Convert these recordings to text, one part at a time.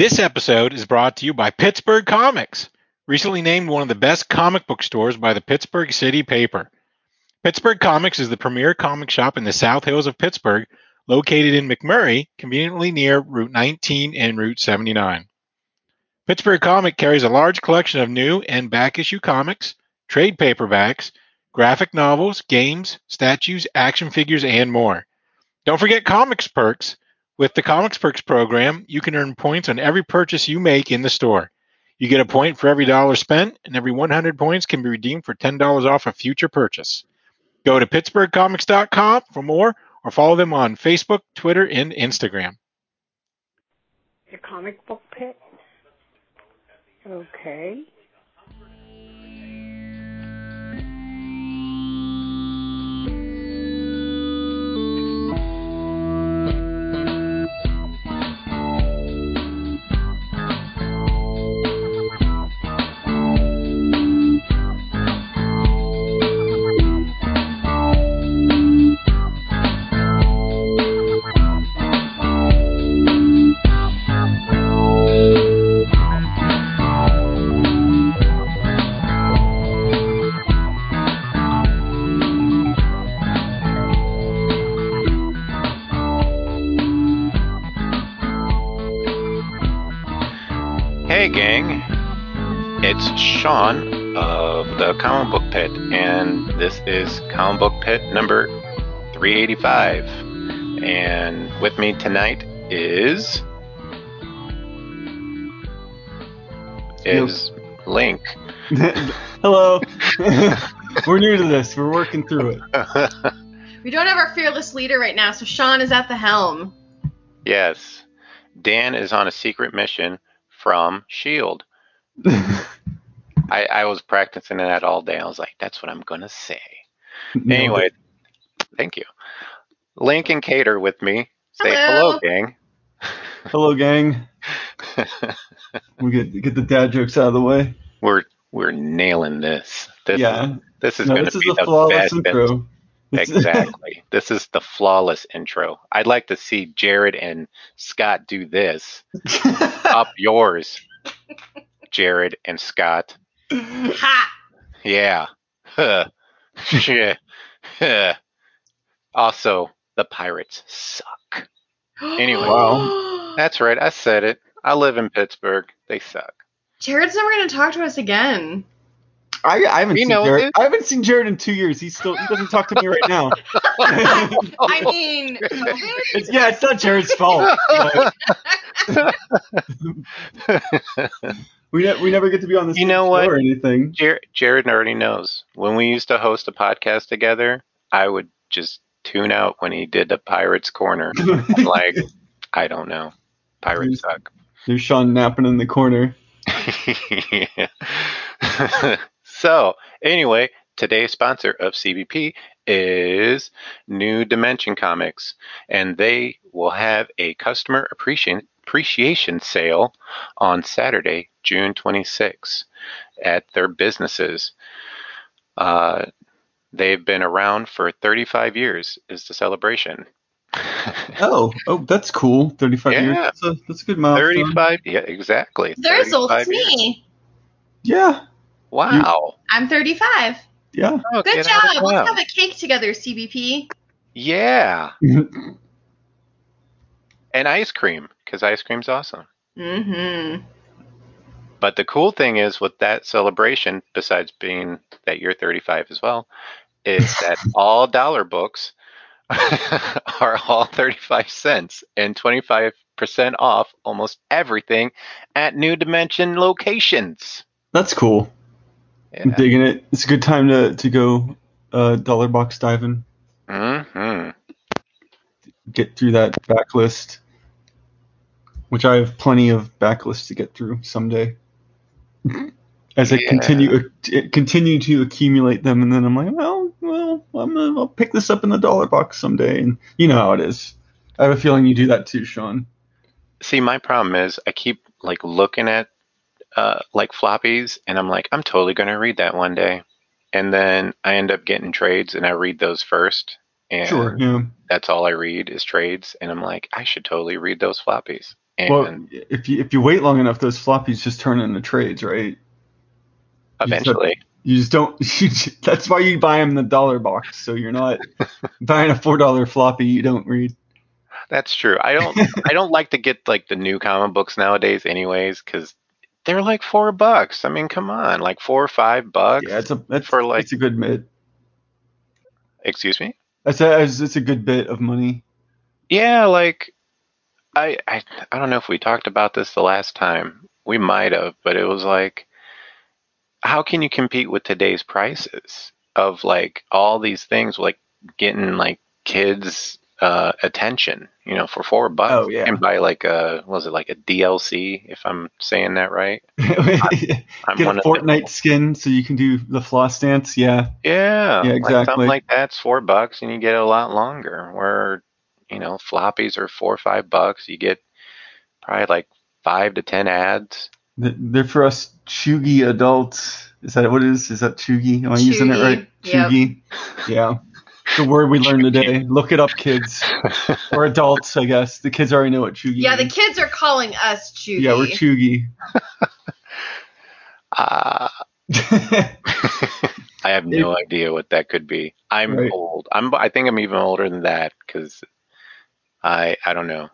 This episode is brought to you by Pittsburgh Comics, recently named one of the best comic book stores by the Pittsburgh City Paper. Pittsburgh Comics is the premier comic shop in the South Hills of Pittsburgh, located in McMurray, conveniently near Route 19 and Route 79. Pittsburgh Comic carries a large collection of new and back issue comics, trade paperbacks, graphic novels, games, statues, action figures, and more. Don't forget Comics Perks. With the Comics Perks program, you can earn points on every purchase you make in the store. You get a point for every dollar spent, and every 100 points can be redeemed for $10 off a future purchase. Go to pittsburghcomics.com for more or follow them on Facebook, Twitter, and Instagram. Your comic book pit? Okay. Gang. It's Sean of the Comic Book Pit, and this is Comic Book Pit number 385. And with me tonight is. is Link. Hello. We're new to this. We're working through it. We don't have our fearless leader right now, so Sean is at the helm. yes. Dan is on a secret mission from S.H.I.E.L.D. I, I was practicing that all day. I was like, that's what I'm going to say. Anyway, thank you. Link and Cater with me. Say hello, Hello. gang. Hello, gang. We get get the dad jokes out of the way. We're we're nailing this. This yeah. this is No, going this to is be a the flawless best. intro. Exactly. this is the flawless intro. I'd like to see Jared and Scott do this. Up yours, Jared and Scott. Ha! Yeah. Huh. Also, the Pirates suck. Anyway. That's right. I said it. I live in Pittsburgh. They suck. Jared's never going to talk to us again. I, I haven't We seen know Jared. this. I haven't seen Jared in two years. He's still he doesn't talk to me right now. I mean, It's, yeah, it's not Jared's fault. we ne- we never get to be on the You know what? or anything. Jared, Jared already knows. When we used to host a podcast together, I would just tune out when he did the Pirates Corner. I'm like, I don't know. Pirates suck. There's Sean napping in the corner. so, anyway, today's sponsor of CBP is New Dimension Comics, and they will have a customer appreciation appreciation sale on Saturday, June 26th, at their businesses. Uh, they've been around for 35 years. Is the celebration? Oh, oh, that's cool. Thirty-five years. Yeah. That's a that's a good milestone. 35. Yeah, exactly. They're as old as 35 years. me. Yeah, Wow. I'm 35. yeah. Oh, Good get out of job. Let's town. have a cake together, CBP. Yeah, and ice cream because ice cream's awesome. Mm-hmm. But the cool thing is with that celebration, besides being that you're 35 as well, is that all dollar books are all 35 cents and 25% off almost everything at New Dimension locations. That's cool. I'm digging it. It's a good time to to go uh, dollar box diving. hmm Get through that backlist, which I have plenty of backlists to get through someday. As I Yeah. continue uh, continue to accumulate them, and then I'm like, well, well, I'm gonna, I'll pick this up in the dollar box someday, and you know how it is. I have a feeling you do that too, Sean. See, my problem is I keep like looking at uh, like floppies, and I'm like, I'm totally gonna read that one day, and then I end up getting trades, and I read those first, and Sure. Yeah. that's all I read is trades, and I'm like, I should totally read those floppies, And Well, if you if you wait long enough, those floppies just turn into trades, right? eventually, You just don't. You just, that's why you buy them in the dollar box, so you're not buying a four dollar floppy you don't read. that's true. I don't I don't like to get like the new comic books nowadays, anyways, because they're like four bucks. I mean, come on, like four or five bucks. Yeah, it's a that's For, like- it's a good bit. Excuse me. That's a, it's it's a good bit of money. Yeah, like I, I I don't know if we talked about this the last time. We might have, but it was like how can you compete with today's prices of like all these things like getting like kids uh attention, you know, for 4 bucks Oh, yeah. and buy like a was it like a DLC if I'm saying that right? I'm Get one a Fortnite skin so you can do the floss dance. Yeah, Yeah, Yeah, Like exactly. something like that's four bucks, and you get a lot longer. Where you know floppies are four or five bucks, you get probably like five to ten ads. They're for us chuggy adults. Is that what it is? Is that chuggy? Am I using it Chuggy, right? yep. Chuggy. Yeah. The word we learned today. Look it up, kids. Or adults, I guess. The kids already know what chuggy Yeah, the kids are calling us Chugi. Yeah, we're chuggy. Uh, I have no idea what that could be. I'm Right. old. I'm. I think I'm even older than that because I. I don't know.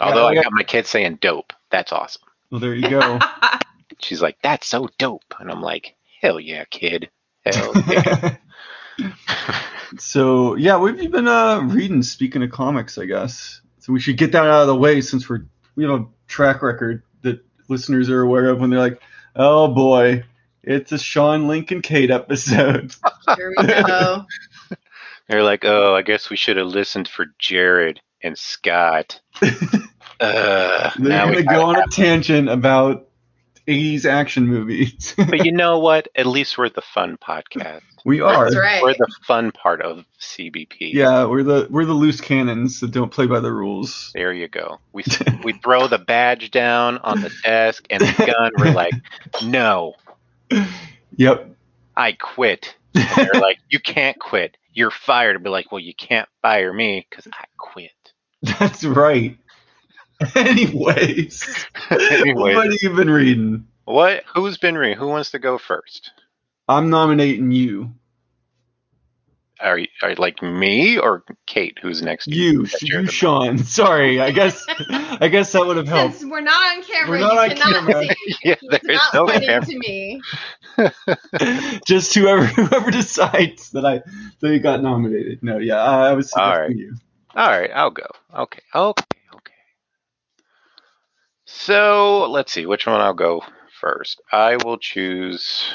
Although I I got- got my kid saying "dope." That's awesome. well, there you go. She's like, "That's so dope," and I'm like, "Hell yeah, kid! Hell yeah!" so yeah, what have you been uh, reading? Speaking of comics, I guess. So we should get that out of the way since we're we have a track record that listeners are aware of when they're like, "Oh boy, it's a Sean Lincoln Kate episode." Here we go. They're like, "Oh, I guess we should have listened for Jared and Scott." Uh, They're gonna go on a tangent about 80s action movies. but you know what? At least we're the fun podcast. We are. That's right. We're the fun part of CBP. Yeah, we're the we're the loose cannons that don't play by the rules. There you go. We we throw the badge down on the desk and the gun. We're like, no, Yep. I quit. And they're like, you can't quit. You're fired. I'd be like, well, you can't fire me because I quit. That's right. Anyways, Anyways. what have you been reading? What? Who's been reading? Who wants to go first? I'm nominating you. Are you, are you like me or Kate? Who's next? to You, you're you, Sean. Sorry, I guess I guess that would have helped. Since we're not on camera, We're not you on cannot camera. see. Yeah, It's there's not no pointing camera. to me. Just whoever whoever decides that I that you got nominated. No, yeah, I, I was All suggesting right. you. All right, I'll go. Okay, okay, okay. So let's see which one I'll go first. I will choose.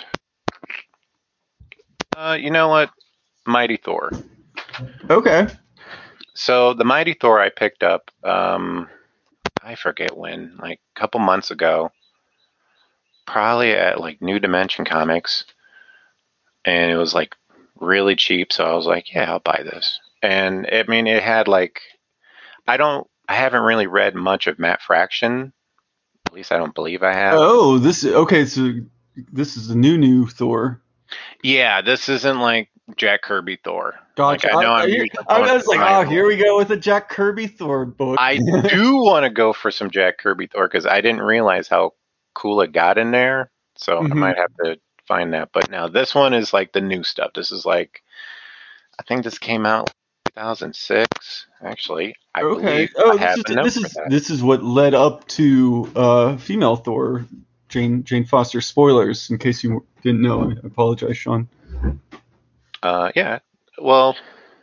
Uh, you know what? Mighty Thor. Okay. So the Mighty Thor I picked up. Um, I forget when, like a couple months ago. Probably at like New Dimension Comics, and it was like really cheap. So I was like, yeah, I'll buy this. And I mean, it had like, I don't, I haven't really read much of Matt Fraction. At least I don't believe I have. Oh, this okay. So this is the new new Thor. Yeah, this isn't like Jack Kirby Thor. Gotcha. Like, I know I'm I, I was like, oh, here we go with a Jack Kirby Thor book. I do want to go for some Jack Kirby Thor because I didn't realize how cool it got in there. So I Mhm. might have to find that. But now this one is like the new stuff. This is like, I think this came out 2006. Actually, I okay. Oh, I this is this is this is what led up to uh, female Thor, Jane Jane Foster. Spoilers, in case you didn't know. I apologize, Sean. Uh, yeah. Well,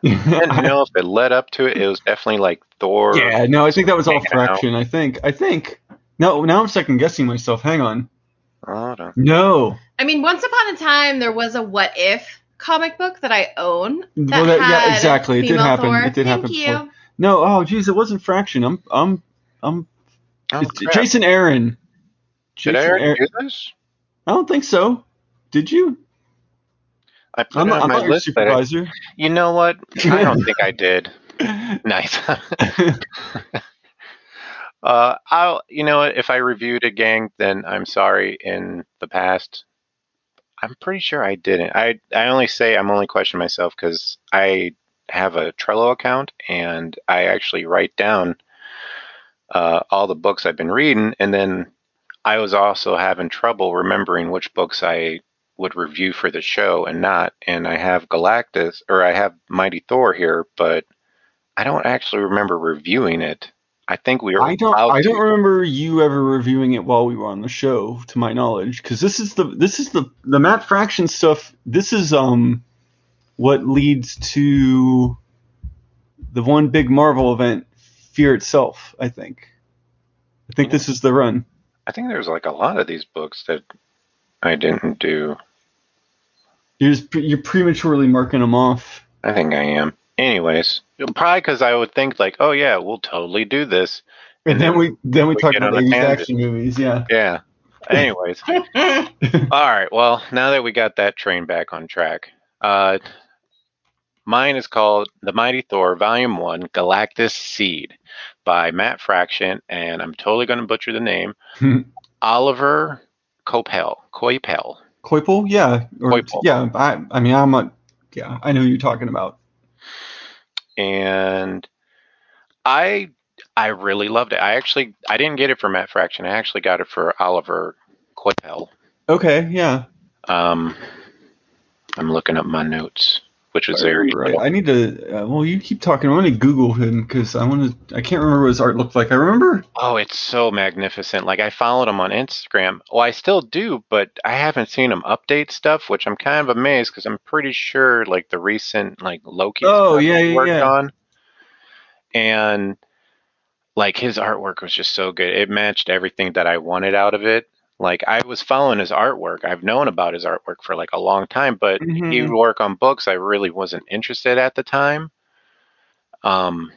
I didn't know if it led up to it. It was definitely like Thor. yeah, no, I think that was all Hanging out. fraction. I think. I think. No, now I'm second guessing myself. Hang on. Oh, no. No. I mean, once upon a time, there was a What If comic book that I own. That Well, that- yeah, exactly. It did happen. Thor. It did Thank happen you. before. No. Oh, geez, it wasn't fraction. I'm. I'm. I'm. Oh, it's. Jason Aaron. Did I Jason already Aaron- do this? I don't think so. Did you? I put I'm, it on I'm my not list, I- supervisor. you know what? I don't think I did. Nice. uh, I'll. You know what? If I reviewed a gang, then I'm sorry. In the past, I'm pretty sure I didn't. I I only say I'm only questioning myself because I have a Trello account and I actually write down uh, all the books I've been reading, and then I was also having trouble remembering which books I would review for the show and not. And I have Galactus or I have Mighty Thor here, but I don't actually remember reviewing it. I think we were. I don't. I don't to. remember you ever reviewing it while we were on the show, to my knowledge, because this is the this is the the Matt Fraction stuff. This is um what leads to the one big Marvel event, Fear itself. I think. I think this is the run. I think there's like a lot of these books that I didn't do. You're just, you're prematurely marking them off. I think I am. Anyways, probably because I would think like, oh yeah, we'll totally do this. And then we then we, we talk about on a 80s tangent. action movies. Yeah. Yeah. Anyways, all right. Well, now that we got that train back on track, uh, mine is called The Mighty Thor, Volume One, Galactus Seed, by Matt Fraction, and I'm totally going to butcher the name. Oliver Coipel. Coipel. Koipel, yeah, or Coipel. yeah. I I mean I'm not. Yeah, I know who you're talking about. and I I really loved it. I actually I didn't get it for Matt Fraction. I actually got it for Oliver Coipel. Okay, yeah. Um, I'm looking up my notes, which was very Right. I need to. Uh, well, you keep talking. I want to Google him because I want to. I can't remember what his art looked like. I remember. Oh, it's so magnificent. Like I followed him on Instagram. Well, I still do, but I haven't seen him update stuff, which I'm kind of amazed because I'm pretty sure like the recent like Loki Oh, yeah, yeah, worked yeah. on, and like his artwork was just so good. It matched everything that I wanted out of it. Like I was following his artwork. I've known about his artwork for like a long time, but Mhm. he would work on books I really wasn't interested at the time. Um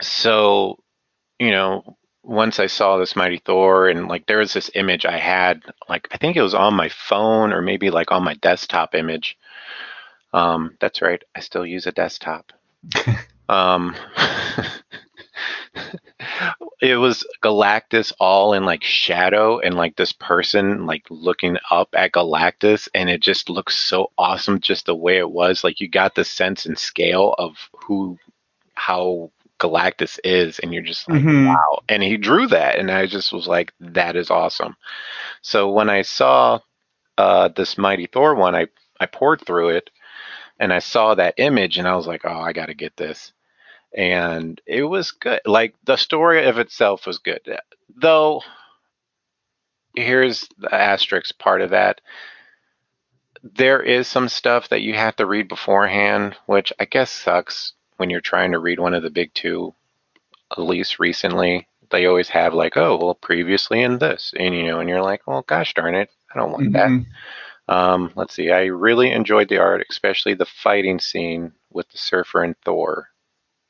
so you know, once I saw this Mighty Thor and like there was this image I had, like I think it was on my phone or maybe like on my desktop image. Um, that's right, I still use a desktop. um, it was Galactus all in like shadow and like this person like looking up at Galactus and it just looks so awesome just the way it was. Like you got the sense and scale of who how Galactus is and you're just like Mhm. wow. And he drew that and I just was like that is awesome. So when I saw uh this Mighty Thor one I I poured through it and I saw that image and I was like, "Oh, I got to get this." And it was good. Like the story of itself was good. Though here's the asterisk part of that. There is some stuff that you have to read beforehand, which I guess sucks when you're trying to read one of the big two, at least recently. They always have like, oh, well, previously in this, and you know, and you're like, well, gosh darn it, I don't want that. Mhm. Um, let's see. I really enjoyed the art, especially the fighting scene with the surfer and Thor.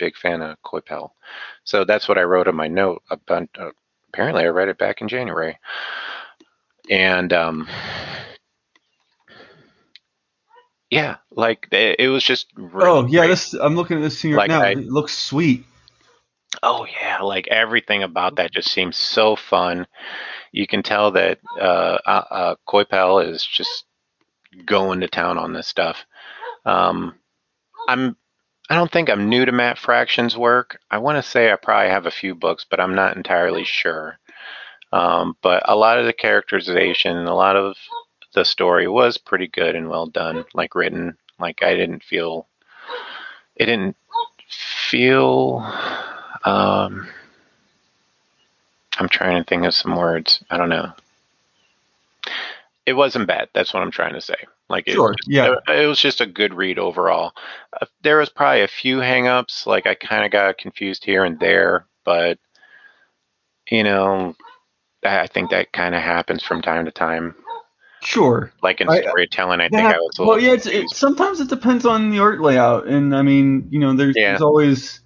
Big fan of Coipel. So that's what I wrote in my note. About, uh, apparently, I read it back in January, and um, yeah, like it, it was just. Really Oh yeah, great. this. I'm looking at this scene right Like, now. I- it looks sweet. Oh yeah, like everything about that just seems so fun. You can tell that uh, uh, uh, Coipel is just going to town on this stuff. Um, I'm. I don't think I'm new to Matt Fraction's work. I want to say I probably have a few books, but I'm not entirely sure. Um, but a lot of the characterization, a lot of the story was pretty good and well done, like written. Like I didn't feel. It didn't feel. Um, I'm trying to think of some words. I don't know. It wasn't bad. That's what I'm trying to say. Like it, Sure. Yeah. it, it was just a good read overall. Uh, there was probably a few hangups. Like I kind of got confused here and there, but you know, I I think that kind of happens from time to time. Sure. Like in storytelling, I think Yeah, I was a well, yeah. It's, it, sometimes it depends on the art layout, and I mean, you know, there's, Yeah. there's always.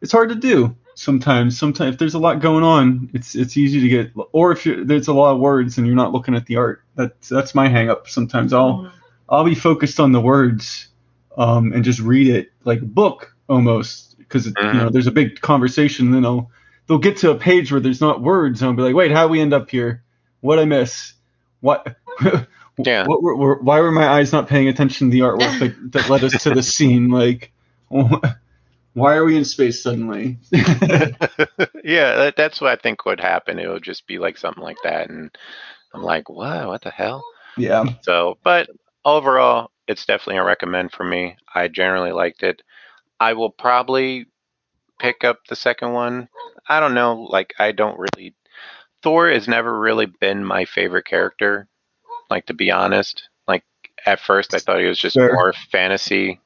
It's hard to do sometimes. Sometimes if there's a lot going on, it's it's easy to get. Or if you're, there's a lot of words and you're not looking at the art, that's that's my hang up. Sometimes I'll I'll be focused on the words, um, and just read it like a book almost, because you know there's a big conversation. Then I'll they'll get to a page where there's not words, and I'll be like, wait, how we end up here? What I miss? What? Yeah. What were, were, why were my eyes not paying attention to the artwork that, that led us to the scene? Like, Why are we in space suddenly? yeah, that, that's what I think would happen. It would just be like something like that, and I'm like, what? What the hell? yeah. So, but overall, it's definitely a recommend for me. I generally liked it. I will probably pick up the second one. I don't know. Like, I don't really. Thor has never really been my favorite character. Like, to be honest, like at first I thought he was just Sure. more fantasy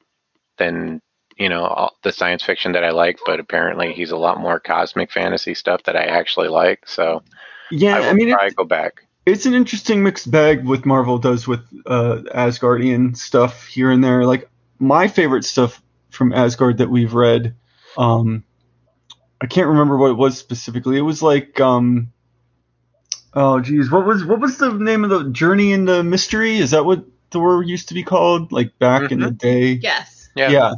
than you know all the science fiction that I like. But apparently, he's a lot more cosmic fantasy stuff that I actually like. So Yeah, I will I mean, probably it, go back. it's an interesting mixed bag what Marvel does with uh, Asgardian stuff here and there. Like my favorite stuff from Asgard that we've read, um, I can't remember what it was specifically. It was like, um, oh geez, what was what was the name of the Journey into Mystery? Is that what Thor used to be called? Like back in the day? Yes. Yeah. Yeah.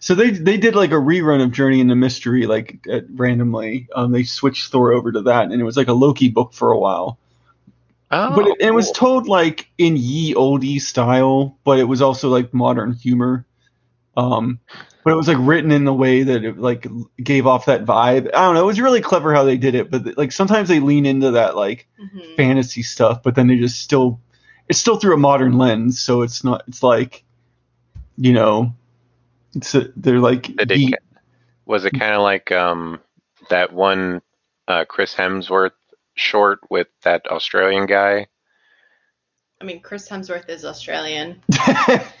So they they did like a rerun of Journey into Mystery like at, randomly. Um, they switched Thor over to that, and it was like a Loki book for a while. Oh, but it, it was told like in ye oldie style, but it was also like modern humor. Um, but it was like written in the way that it like gave off that vibe. I don't know. It was really clever how they did it, but like sometimes they lean into that like Mhm. fantasy stuff, but then they just still it's still through a modern lens, so it's not it's like you know it's a, they're like it deep- ca- was it kind of like um, that one uh, Chris Hemsworth short with that Australian guy? I mean, Chris Hemsworth is Australian.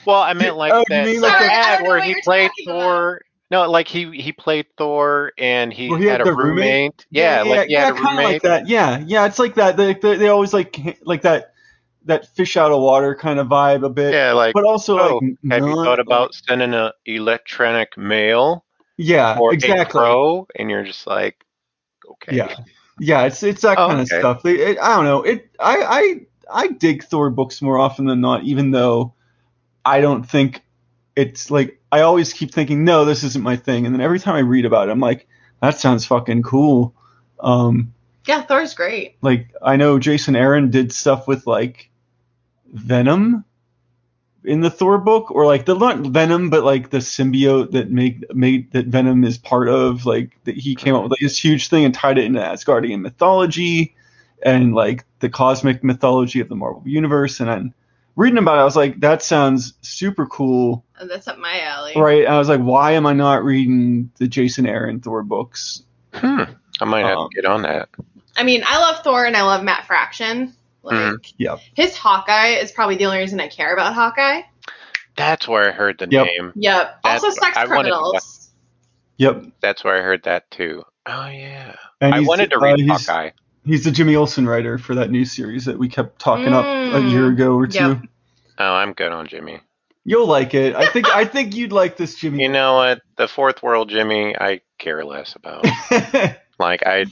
Well, I meant like Oh, that mean like Sorry, the- ad where he played talking about. Thor. No, like he he played Thor and he, Where he had, had a roommate? roommate. Yeah, like he had a kinda like that. Yeah, yeah, it's like that. They, they, they always like like that that fish out of water kind of vibe a bit. Yeah, like but also oh, like have you not, thought like- about sending a electronic mail yeah, or a exactly. And you're just like, okay, Yeah, yeah, it's it's that Oh, kind of stuff. It, it- I don't know. It I I I dig Thor books more often than not, even though I don't think it's like I always keep thinking, no, this isn't my thing, and then every time I read about it, I'm like, that sounds fucking cool. Um, Yeah, Thor's great. like I know Jason Aaron did stuff with like Venom in the Thor book, or like the not Venom, but like the symbiote that make made that Venom is part of. Like that he came up with like this huge thing and tied it into Asgardian mythology and like the cosmic mythology of the Marvel universe. And I'm reading about it, I was like, that sounds super cool, And that's up my alley. right? And I was like, why am I not reading the Jason Aaron Thor books? hmm, I might have Um, to get on that. I mean, I love Thor and I love Matt Fraction. Like, Mhm. Yep. his Hawkeye is probably the only reason I care about Hawkeye. That's where I heard the Yep. name. Yep. That's- also, sex I wanted criminals. Yep. That's where I heard that too. Oh yeah, And I wanted to uh, read he's- Hawkeye. He's the Jimmy Olsen writer for that new series that we kept talking up a Mm. year ago or two. Yep. Oh, I'm good on Jimmy. You'll like it. I think I think you'd like this Jimmy. You know what? The fourth world Jimmy, I care less about. like I,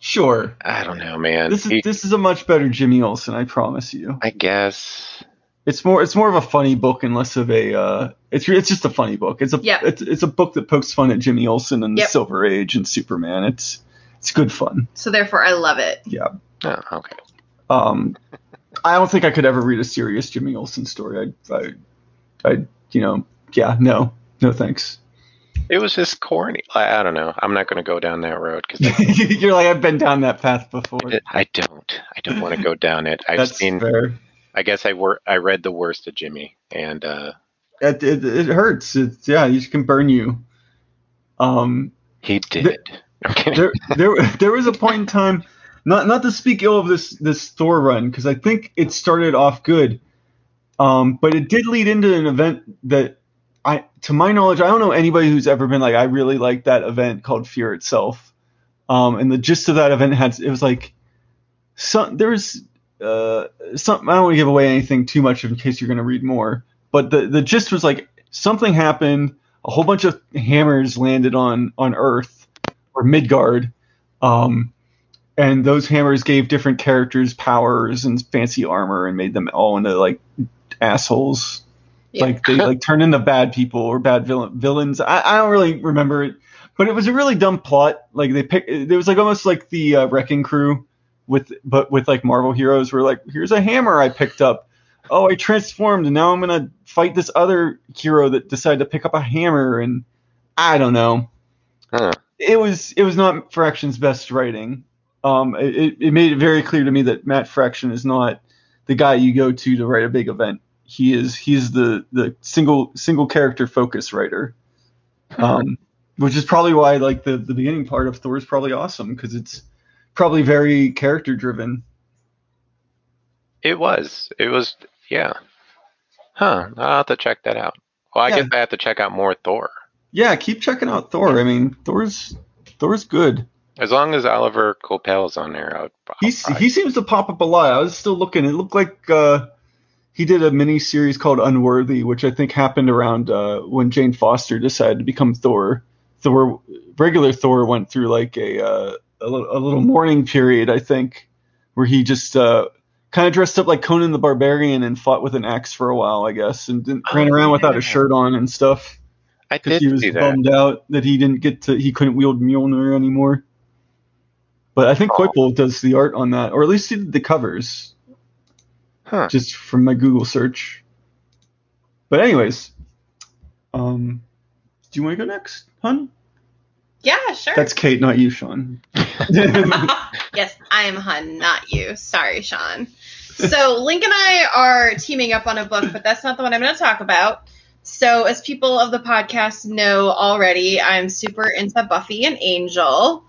sure. I don't know, man. This is He- this is a much better Jimmy Olsen, I promise you. I guess. It's more it's more of a funny book and less of a uh it's it's just a funny book. It's a Yep. it's, it's a book that pokes fun at Jimmy Olsen and Yep. the Silver Age and Superman. It's it's good fun. So therefore, I love it. Yeah. Oh, okay. Um I don't think I could ever read a serious Jimmy Olsen story. I I I you know, yeah, no. No thanks. It was just corny. I, I don't know. I'm not going to go down that road because You're like I've been down that path before. I don't. I don't want to go down it. I've That's seen. fair. I guess I wor- I read the worst of Jimmy, and uh, It, it, it hurts. It's yeah, it can burn you. Um, he did. I'm there, there, there was a point in time. Not, not to speak ill of this this Thor run, because I think it started off good. Um, but it did lead into an event that I, to my knowledge, I don't know anybody who's ever been like, I really like that event called Fear Itself. Um, and the gist of that event had, it was like, some there was uh, some. I don't want to give away anything too much in case you're to read more. But the the gist was like something happened. A whole bunch of hammers landed on on Earth or Midgard, um, and those hammers gave different characters powers and fancy armor and made them all into like assholes. Yeah. Like they like turn into bad people or bad villain, villains. I, I don't really remember it, but it was a really dumb plot. Like they pick, It was like almost like the uh, Wrecking Crew, with but with like Marvel heroes. Where like here's a hammer I picked up. Oh, I transformed and now I'm gonna fight this other hero that decided to pick up a hammer and I don't know. Huh. It was it was not Fraction's best writing. Um, it, it made it very clear to me that Matt Fraction is not the guy you go to to write a big event. He is he's the the single single character focus writer. Um, which is probably why like the the beginning part of Thor is probably awesome because it's probably very character driven. It was. It was. Yeah. Huh. I'll have to check that out. Well, I Yeah. guess I have to check out more Thor. Yeah, keep checking out Thor. I mean, Thor's Thor's good. As long as Oliver Coipel's on there, I would. I'll He's, probably- he seems to pop up a lot. I was still looking. It looked like uh, he did a mini series called Unworthy, which I think happened around uh, when Jane Foster decided to become Thor. Thor, regular Thor, went through like a uh, a, little, a little mourning period, I think, where he just uh, kind of dressed up like Conan the Barbarian and fought with an axe for a while, I guess, and didn't, Oh, ran around without a shirt on and stuff I because did he was see that. bummed out that he didn't get to he couldn't wield Mjolnir anymore. But I think Oh. Coipel does the art on that, or at least he did the covers, Huh. just from my Google search. But anyways, um, do you want to go next, hun? Yeah, sure. That's Kate, not you, Sean. yes, I am Hun, not you. Sorry, Sean. So Link and I are teaming up on a book, but that's not the one I'm going to talk about. So, as people of the podcast know already, I'm super into Buffy and Angel,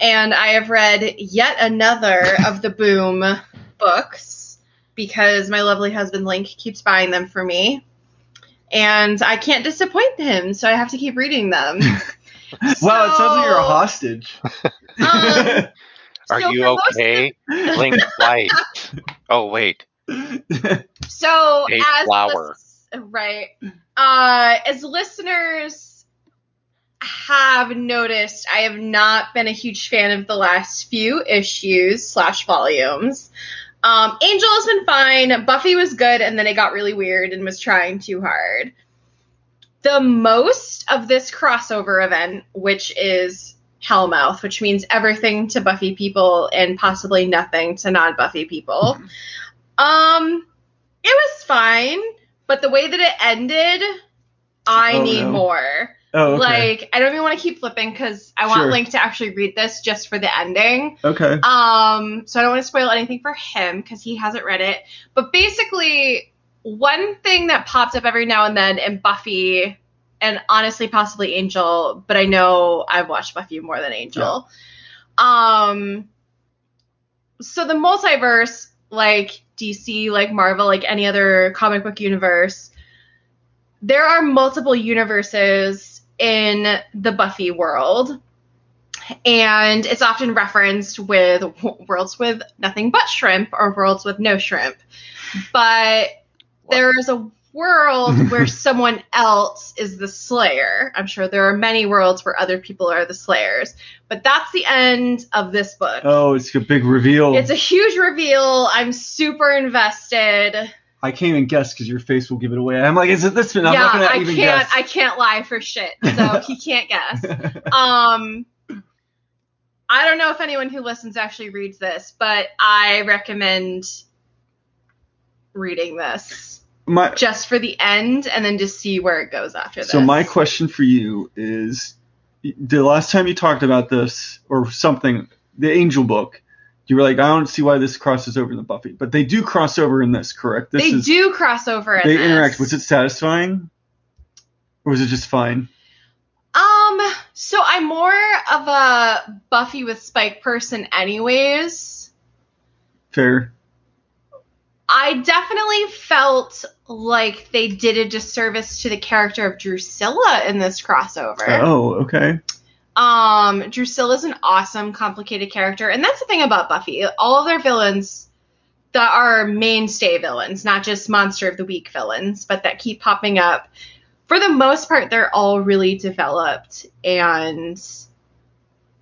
and I have read yet another of the Boom books because my lovely husband Link keeps buying them for me, and I can't disappoint him, so I have to keep reading them. wow, it sounds like you're a hostage. Um, Are so you for most of okay? Link White. Oh wait. So A as flower. lis- right, uh, as listeners have noticed, I have not been a huge fan of the last few issues slash volumes. Um, Angel has been fine. Buffy was good, and then it got really weird and was trying too hard. The most of this crossover event, which is Hellmouth, which means everything to Buffy people and possibly nothing to non-Buffy people. Um, it was fine, but the way that it ended, I Oh, need no. more. Oh, okay. Like, I don't even want to keep flipping because I want Sure. Link to actually read this just for the ending. okay. Um, so I don't want to spoil anything for him because he hasn't read it. But basically, one thing that pops up every now and then in Buffy, and honestly, possibly Angel, but I know I've watched Buffy more than Angel. Um, so the multiverse, like DC, like Marvel, like any other comic book universe, there are multiple universes in the Buffy world and it's often referenced with worlds with nothing but shrimp or worlds with no shrimp. But there is a world where someone else is the slayer. I'm sure there are many worlds where other people are the slayers, but that's the end of this book. Oh, it's a big reveal. It's a huge reveal. I'm super invested. I can't even guess because your face will give it away. I'm like, is it this one? I'm yeah, I can't. guess. I can't lie for shit. So he can't guess. Um, I don't know if anyone who listens actually reads this, but I recommend reading this my just for the end and then just see where it goes after this. So my question for you is: the last time you talked about this or something, the Angel book, you were like, I don't see why this crosses over in the Buffy, but they do cross over in this, correct? This they is do cross over in they this. interact. Was it satisfying, or was it just fine? Um, so I'm more of a Buffy with Spike person, anyways. Fair. I definitely felt like they did a disservice to the character of Drusilla in this crossover. Oh, okay. Um, Drusilla's an awesome, complicated character, and that's the thing about Buffy. All of their villains that are mainstay villains, not just monster of the week villains, but that keep popping up. For the most part, they're all really developed and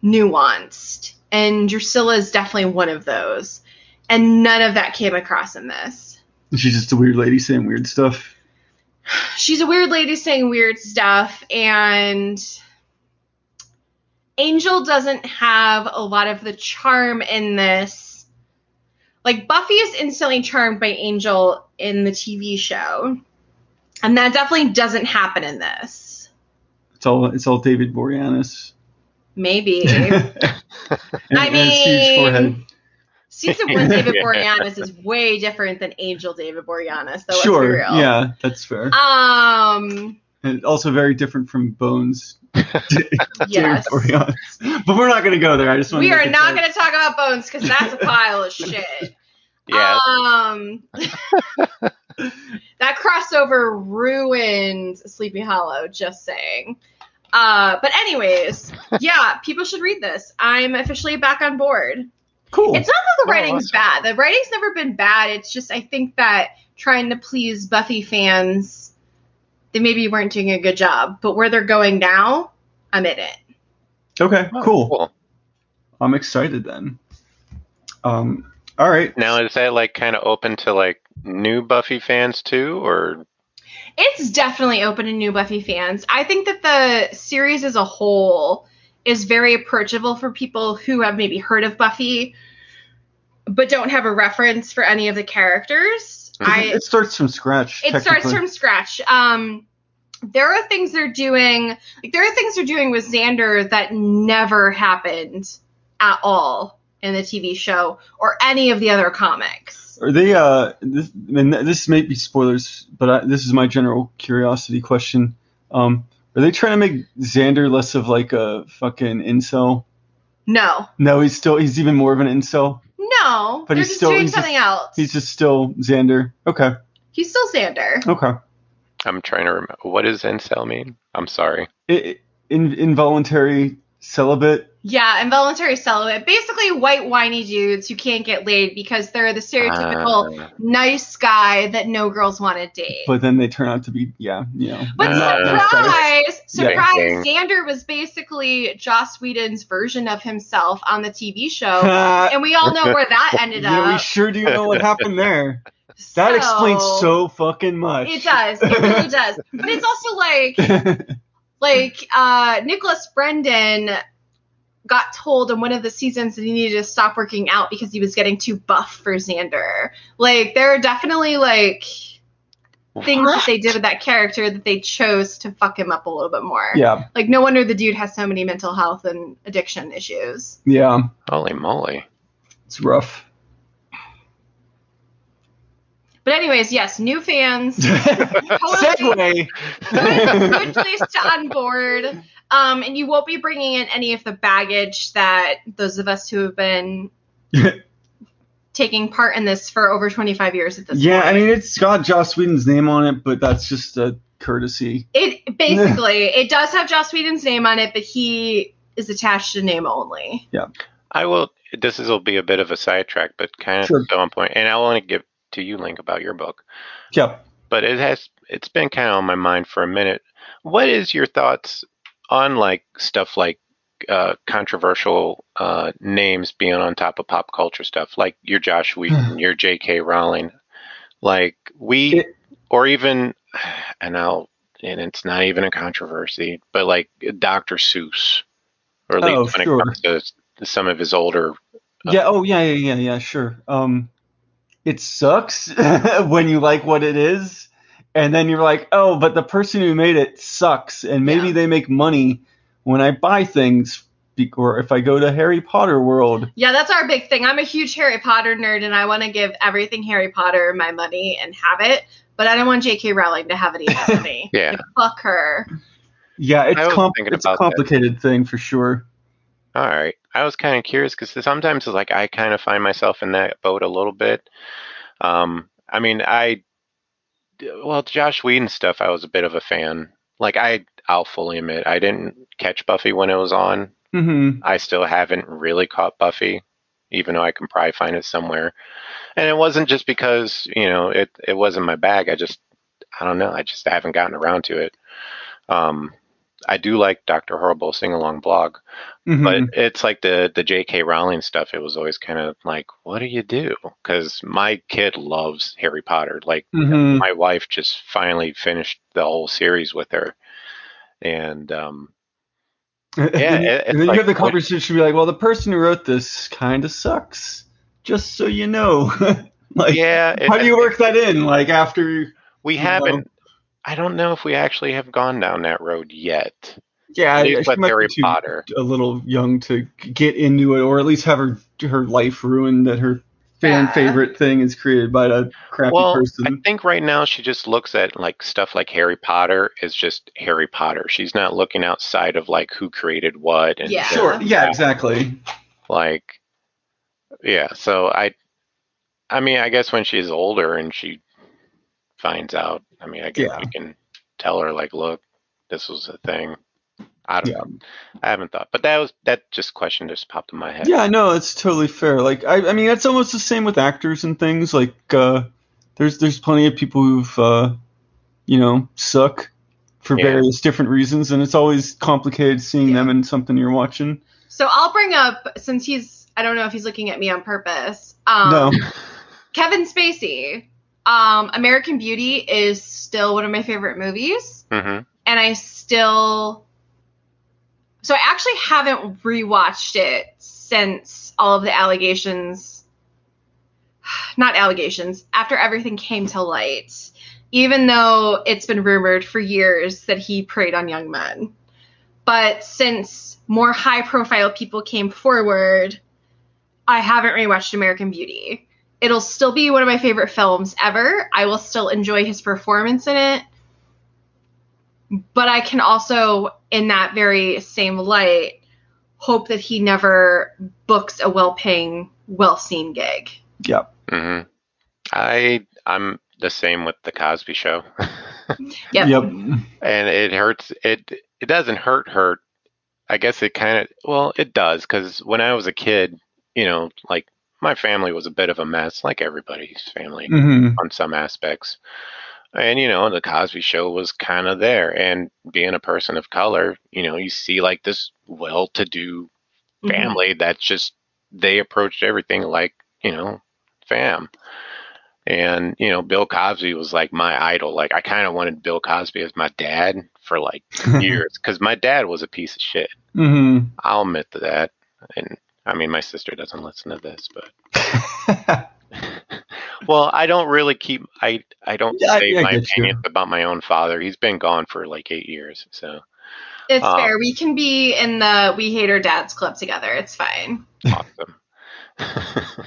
nuanced. And Drusilla is definitely one of those. And none of that came across in this. She's just a weird lady saying weird stuff. she's a weird lady saying weird stuff and angel doesn't have a lot of the charm in this like buffy is instantly charmed by angel in the tv show and that definitely doesn't happen in this It's It's all it's all David Boreanaz. Maybe. and, I and his huge mean- Season one David Yeah. Boreanaz is way different than Angel David Boreanaz, though. Let's be Sure. real. Yeah, that's fair. Um. and also very different from Bones. Yes. But we're not gonna go there. I just want We to are not going to talk about Bones because that's a pile of shit. Yeah. Um. that crossover ruined Sleepy Hollow. Just saying. Uh, but anyways, yeah, people should read this. I'm officially back on board. Cool. It's not that the Oh, writing's awesome. bad. The writing's never been bad. It's just I think that trying to please Buffy fans, they maybe weren't doing a good job. But where they're going now, I'm in it. okay. Oh, cool. I'm excited then. Um. All right. Now is that like kind of open to like new Buffy fans too, or It's definitely open to new Buffy fans. I think that the series as a whole is very approachable for people who have maybe heard of Buffy but don't have a reference for any of the characters. I it starts from scratch. it starts from scratch. Um, there are things they're doing, like there are things they're doing with Xander that never happened at all in the TV show or any of the other comics. Are they? Uh, this, and this may be spoilers, but I, this is my general curiosity question. Um, are they trying to make Xander less of like a fucking incel? No, No, he's still he's even more of an incel. No, But they're he's just still- doing he's just- something else. He's just still Xander. Okay, he's still Xander. okay. I'm trying to remember what does incel mean? I'm sorry. I in, involuntary celibate. Yeah, involuntary celibate. Basically, white whiny dudes who can't get laid because they're the stereotypical Uh, nice guy that no girls want to date. But then they turn out to be yeah, you know. But Uh, not surprise, Yeah. surprise! Xander was basically Joss Whedon's version of himself on the TV show, and we all know where that ended up. yeah, we sure do know what happened there. That So- explains so fucking much. It does. It really does. But it's also like, like uh, Nicholas Brendon got told in one of the seasons that he needed to stop working out because he was getting too buff for Xander. Like there are definitely like things that they did with that character that they chose to fuck him up a little bit more. yeah, Like no wonder the dude has so many mental health and addiction issues. yeah, Holy moly. it's rough. But anyways, yes, new fans. Totally. Segue. good, good place to onboard. Um, and you won't be bringing in any of the baggage that those of us who have been taking part in this for over 25 years at this yeah, point. I mean it's got Joss Whedon's name on it, but that's just a courtesy. it basically it does have Joss Whedon's name on it, but he is attached to name only. Yeah. I will. This is, will be a bit of a sidetrack, but kind of Sure. still on point. And I want to give to you, Link, about your book. Yeah. But it has. It's been kind of on my mind for a minute. What is your thoughts on like stuff like uh, controversial uh, names being on top of pop culture stuff, like your Josh Whedon, your J.K. Rowling, like we, or even, and I'll, and it's not even a controversy, but like Dr. Seuss, or at Oh, least when sure. it comes to some of his older Yeah. Oh, yeah, yeah, yeah, yeah. Sure. Um, it sucks when you like what it is, and then you're like, oh, but the person who made it sucks, and maybe Yeah. they make money when I buy things, or if I go to Harry Potter World. Yeah, that's our big thing. I'm a huge Harry Potter nerd and I want to give everything Harry Potter my money and have it, but I don't want J.K. Rowling to have any of that money. Yeah. Like, fuck her. Yeah, it's I com- it's a about that. complicated thing for sure. All right. I was kind of curious because sometimes it's like I kind of find myself in that boat a little bit. Um, I mean, I, well, Josh Whedon stuff, I was a bit of a fan. Like I, I'll fully admit, I didn't catch Buffy when it was on. Mm-hmm. I still haven't really caught Buffy, even though I can probably find it somewhere. And it wasn't just because you know it it wasn't my bag. I just I don't know. I just haven't gotten around to it. Um, I do like Doctor Horrible sing along blog, Mm-hmm. but it's like the the J.K. Rowling stuff. It was always kind of like, what do you do? Because my kid loves Harry Potter. Like hmm my wife just finally finished the whole series with her, and um, and then, it- and then you have the what- conversation be like, well, the person who wrote this kind of sucks. Just so you know, like, yeah, it- how do you work that in? Like after, We haven't. know? I don't know if we actually have gone down that road yet. Yeah, At yeah, least she with might be Harry too- Potter. a little young to get into it, or at least have her her life ruined that her fan Yeah. favorite thing is created by a crappy Well, I think right now she just looks at like stuff like Harry Potter is just Harry Potter. She's not looking outside of like who created what and Yeah. Sure. Yeah. Exactly. like yeah. So I, I mean, I guess when she's older and she finds out, I mean, I guess Yeah. we can tell her like, look, this was a thing. I don't Yeah. I haven't thought, but that was that just question just popped in my head. Yeah. No, it's totally fair. Like I, I mean, it's almost the same with actors and things. Like uh, there's there's plenty of people who've uh, you know suck for Yeah. various different reasons, and it's always complicated seeing them in something you're watching. So I'll bring up since he's I don't know if he's looking at me on purpose. Um, no. Kevin Spacey. Um, American Beauty is still one of my favorite movies, hmm and I still. So I actually haven't rewatched it since all of the allegations. Not allegations. After everything came to light, even though it's been rumored for years that he preyed on young men, but since more high-profile people came forward, I haven't rewatched American Beauty it'll still be one of my favorite films ever. I will still enjoy his performance in it. But I can also, in that very same light, hope that he never books a well paying, well seen gig. Yep. hmm I I'm the same with the Cosby Show, Yep. Yep. and it hurts. It it doesn't hurt. Hurt. I guess it kind of well, it does because when I was a kid, you know, like my family was a bit of a mess, like everybody's family hmm on some aspects. And you know, the Cosby Show was kind of there. And being a person of color, you know, you see like this well-to-do Mhm. family that's just they approached everything like you know fam and you know bill cosby was like my idol like i kind of wanted bill cosby as my dad for like years because my dad was a piece of shit hmm i'll admit to that and i mean my sister doesn't listen to this but well i don't really keep i i don't Yeah, say I my get you. about my own father he's been gone for like eight years so It's Um, fair. We can be in the We Hate Our Dads Club together. It's fine. awesome.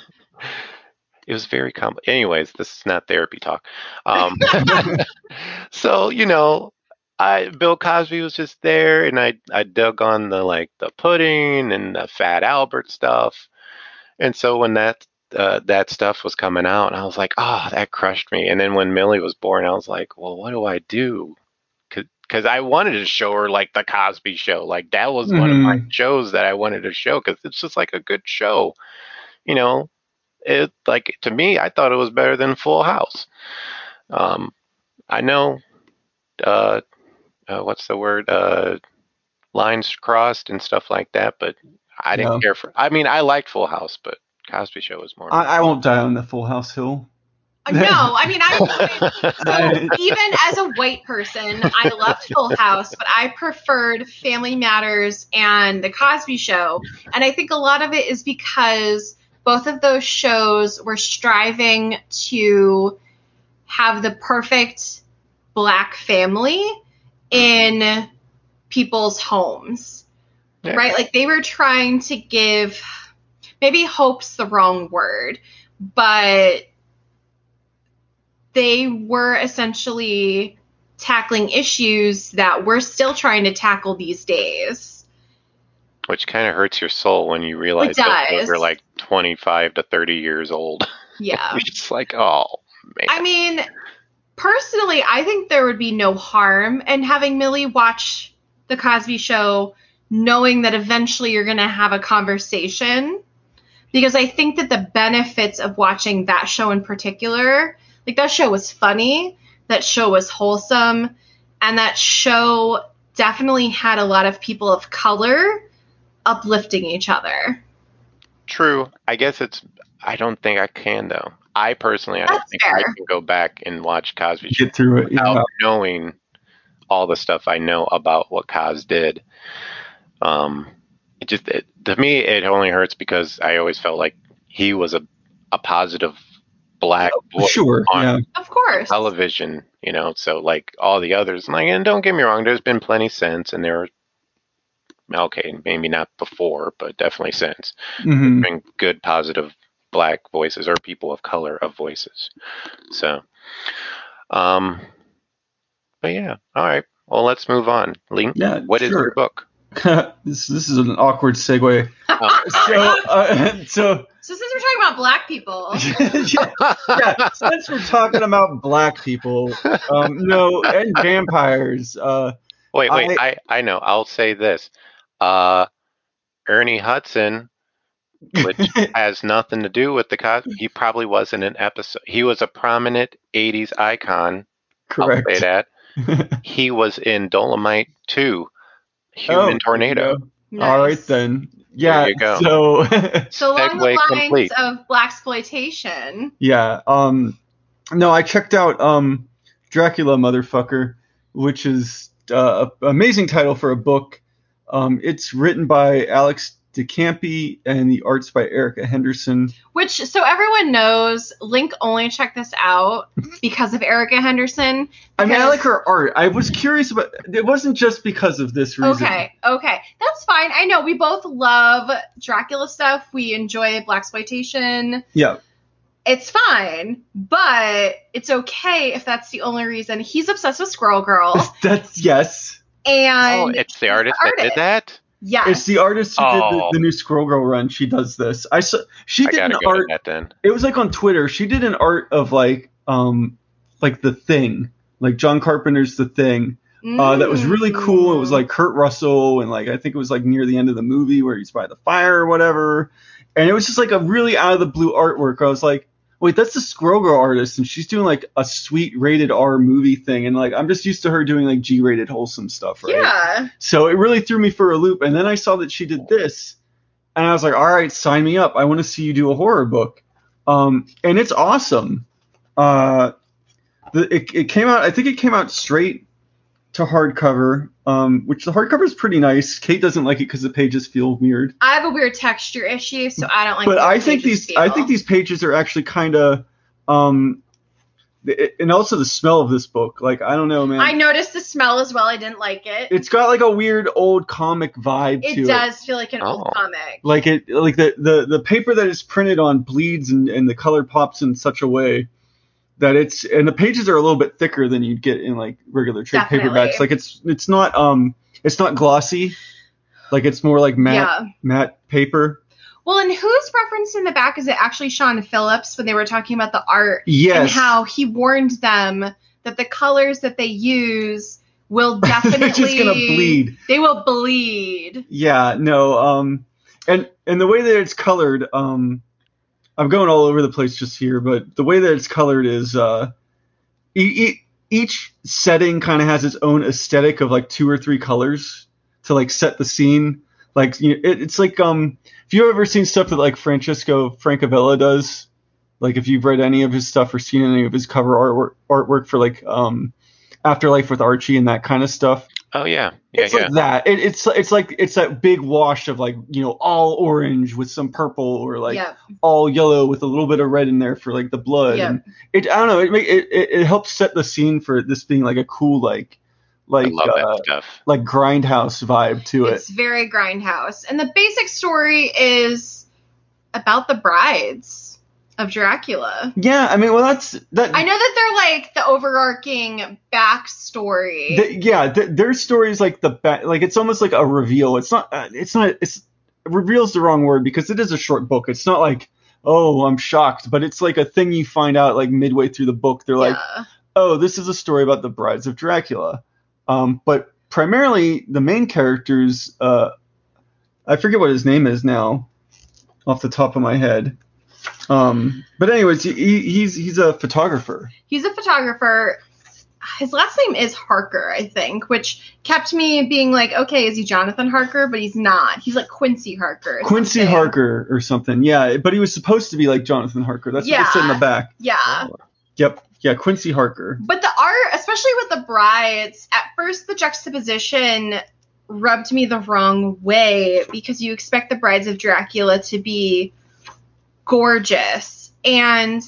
it was very complex. Anyways, this is not therapy talk. Um, so you know, I Bill Cosby was just there, and I I dug on the like the pudding and the Fat Albert stuff, and so when that uh, that stuff was coming out, I was like, oh, that crushed me. And then when Millie was born, I was like, well, what do I do? Because I wanted to show her like the Cosby Show, like that was one of my shows that I wanted to show because it's just like a good show, you know. It like to me, I thought it was better than Full House. Um, I know, uh, uh, what's the word? Uh, lines crossed and stuff like that, but I didn't Yeah. care for. I mean, I liked Full House, but Cosby Show was more. I, I won't die on the Full House Hill. No, I mean, I so I- even as a white person, I loved Full House, but I preferred Family Matters and The Cosby Show. And I think a lot of it is because both of those shows were striving to have the perfect black family in people's homes. Yeah. Right? Like they were trying to give maybe hope's the wrong word, but they were essentially tackling issues that we're still trying to tackle these days. Which kind of hurts your soul when you realize shows are like 25 to 30 years old. Yeah. it's like, oh man. I mean, personally, I think there would be no harm in having Millie watch The Cosby Show, knowing that eventually you're going to have a conversation. Because I think that the benefits of watching that show in particular, like that show was funny, that show was wholesome, and that show definitely had a lot of people of color uplifting each other. True. I guess it's. I don't think I can though. I personally, I don't That's think I can go back and watch Cosby Show Get through it. without Yeah. knowing all the stuff I know about what Cos did. Um, it just it, to me it only hurts because I always felt like he was a a positive black voice Sure. on Yeah. Of course. television, you know. So like all the others, like, and don't get me wrong, there's been plenty since, and there were okay, maybe not before, but definitely since. hmm Bring good, positive black voices or people of color of voices. So, um, but yeah, all right. Well, let's move on. Link, Yeah, what is sure. your book? this this is an awkward segue. Oh, So uh, so So since we're talking about black people, yeah, yeah, since we're talking about black people, um, no, and vampires, uh, wait, wait. I, I know. I'll say this. Uh, Ernie Hudson, which has nothing to do with the cos. He probably was in an episode. He was a prominent '80s icon. correct. I'll say that. He was in Dolemite 2, Human Oh, Tornado. go. All right then. Yeah. you go. So So along the lines complete. of black exploitation, yeah. Um, no, I checked out um, Dracula Motherfucker, which is uh, an amazing title for a book. Um, it's written by Alex de Campi and the art's by Erica Henderson. which so everyone knows, Link only checked this out because of Erica Henderson. I mean, I like her art. I was curious about. It wasn't just because of this reason. Okay, okay, that's fine. I know we both love Dracula stuff. We enjoy black exploitation. Yeah. It's fine, but it's okay if that's the only reason. He's obsessed with Squirrel Girl, That's yes. And Oh, and it's the artist that did that? Yes, It's the artist who did Oh. the, the new Squirrel Girl run. She does this. I saw. She I did an gotta go to art. that then. It was like on Twitter. She did an art of like um like the thing, like John Carpenter's The Thing. Uh, that was really cool. It was Mm. like Kurt Russell, and like I think it was like near the end of the movie where he's by the fire or whatever. And it was just like a really out of the blue artwork. I was like, wait, that's the Squirrel Girl artist, and she's doing like a sweet rated R movie thing. And like I'm just used to her doing like G rated wholesome stuff, right? yeah. So it really threw me for a loop. And then I saw that she did this, and I was like, all right, sign me up. I want to see you do a horror book. Um, and it's awesome. Uh, the, it, it came out, I think it came out straight to hardcover, um, which the hardcover is pretty nice. Kate doesn't like it because the pages feel weird. I have a weird texture issue, so I don't like. It. But the I think pages these, I think these pages are actually kind of, um, and also the smell of this book. Like, I don't know, man. I noticed the smell as well. I didn't like it. it's got like a weird old comic vibe to it does feel like an old Oh. comic. like it like the, the the paper that is printed on bleeds and, and the color pops in such a way that it's and the pages are a little bit thicker than you'd get in like regular trade Definitely. paperbacks like it's it's not um it's not glossy like it's more like matte Yeah. matte paper Well, and who's referenced in the back is it actually Sean Phillips when they were talking about the art yes and how he warned them that the colors that they use will definitely they're just gonna bleed They will bleed. yeah no um and and the way that it's colored um i'm going all over the place just here but the way that it's colored is uh e- each setting kind of has its own aesthetic of like two or three colors to like set the scene. Like you it, it's like um if you've ever seen stuff that like francisco francavilla does like if you've read any of his stuff or seen any of his cover artwork artwork for like um afterlife with archie and that kind of stuff Oh yeah, yeah, it's yeah. like that. It, it's it's like it's that big wash of like you know all orange with some purple or like yep. all yellow with a little bit of red in there for like the blood. Yep. And it I don't know. It, it it it helps set the scene for this being like a cool like like uh, stuff. like grindhouse vibe to it. It's very grindhouse. And the basic story is about the brides of Dracula. Yeah, I mean, well that's that. I know that they're like the overarching backstory. th- yeah, th- their story is like the ba- like it's almost like a reveal. It's not. Uh, it's not. It's reveal's the wrong word because it is a short book. It's not like oh I'm shocked, but it's like a thing you find out like midway through the book. They're like yeah. oh, this is a story about the brides of Dracula. Um, but primarily, the main characters, uh, I forget what his name is now, off the top of my head. Um, but anyways, he, he's he's a photographer. He's a photographer. His last name is Harker, I think, which kept me being like, okay, is he Jonathan Harker? But he's not. He's like Quincy Harker. Quincy something. Harker or something. Yeah, but he was supposed to be like Jonathan Harker. That's what it said in the back. Yeah. Yep. Yeah, Quincy Harker. But the art, especially with the brides, at first the juxtaposition rubbed me the wrong way because you expect the brides of Dracula to be gorgeous. And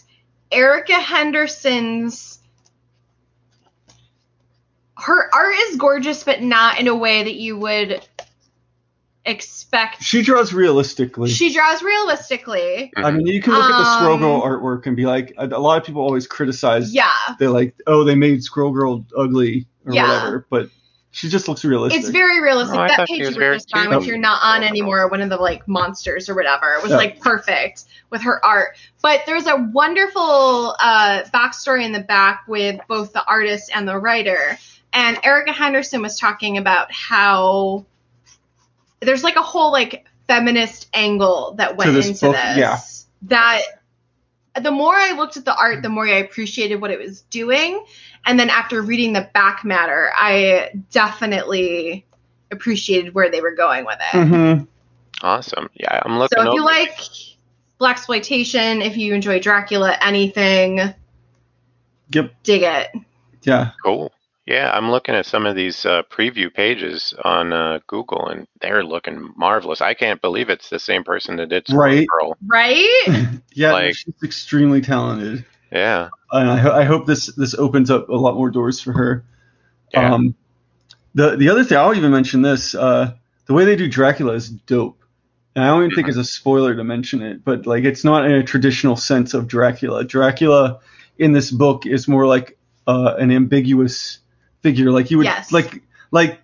Erica Henderson's her art is gorgeous, but not in a way that you would expect. She draws realistically. She draws realistically. I mean, you can look at the Squirrel Girl Um, artwork and be like, a, a lot of people always criticize. Yeah. They're like, oh, they made Squirrel Girl ugly or Yeah. whatever, but she just looks realistic. It's very realistic. Oh, that page was you were very just on, cute. which you're not on anymore, one of the like monsters or whatever, was Yeah. like perfect with her art. But there's a wonderful uh, backstory in the back with both the artist and the writer. And Erica Henderson was talking about how there's like a whole like feminist angle that went this into book, this. yeah. That the more I looked at the art, the more I appreciated what it was doing. And then after reading the back matter, I definitely appreciated where they were going with it. Mhm. Awesome. Yeah, I'm looking. So if you like black exploitation, if you enjoy Dracula, anything, Yep. dig it. Yeah. Cool. Yeah, I'm looking at some of these uh, preview pages on uh, Google, and they're looking marvelous. I can't believe it's the same person that did Squirrel Right. Girl. Right? Yeah, Like- she's extremely talented. Yeah. and I, I hope this this opens up a lot more doors for her. Yeah. Um, the the other thing I'll even mention this uh, the way they do Dracula is dope, and I don't even think it's a spoiler to mention it, but like it's not in a traditional sense of Dracula. Dracula in this book is more like uh, an ambiguous figure, like you would Yes. like like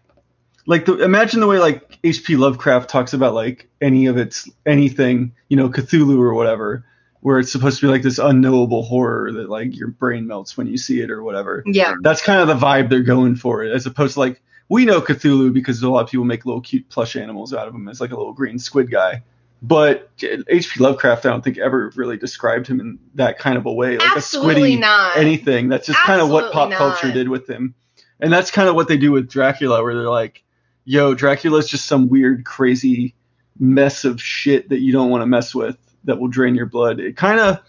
like the, imagine the way like H.P. Lovecraft talks about like any of its anything, you know, Cthulhu or whatever, where it's supposed to be like this unknowable horror that like your brain melts when you see it or whatever. Yeah. That's kind of the vibe they're going for, it, as opposed to like we know Cthulhu because a lot of people make little cute plush animals out of him as like a little green squid guy. But H.P. Lovecraft, I don't think ever really described him in that kind of a way, like Absolutely a squiddy not. anything. That's just kind of what pop Absolutely culture did with him. And that's kind of what they do with Dracula, where they're like, yo, Dracula's just some weird, crazy mess of shit that you don't want to mess with that will drain your blood. It kind of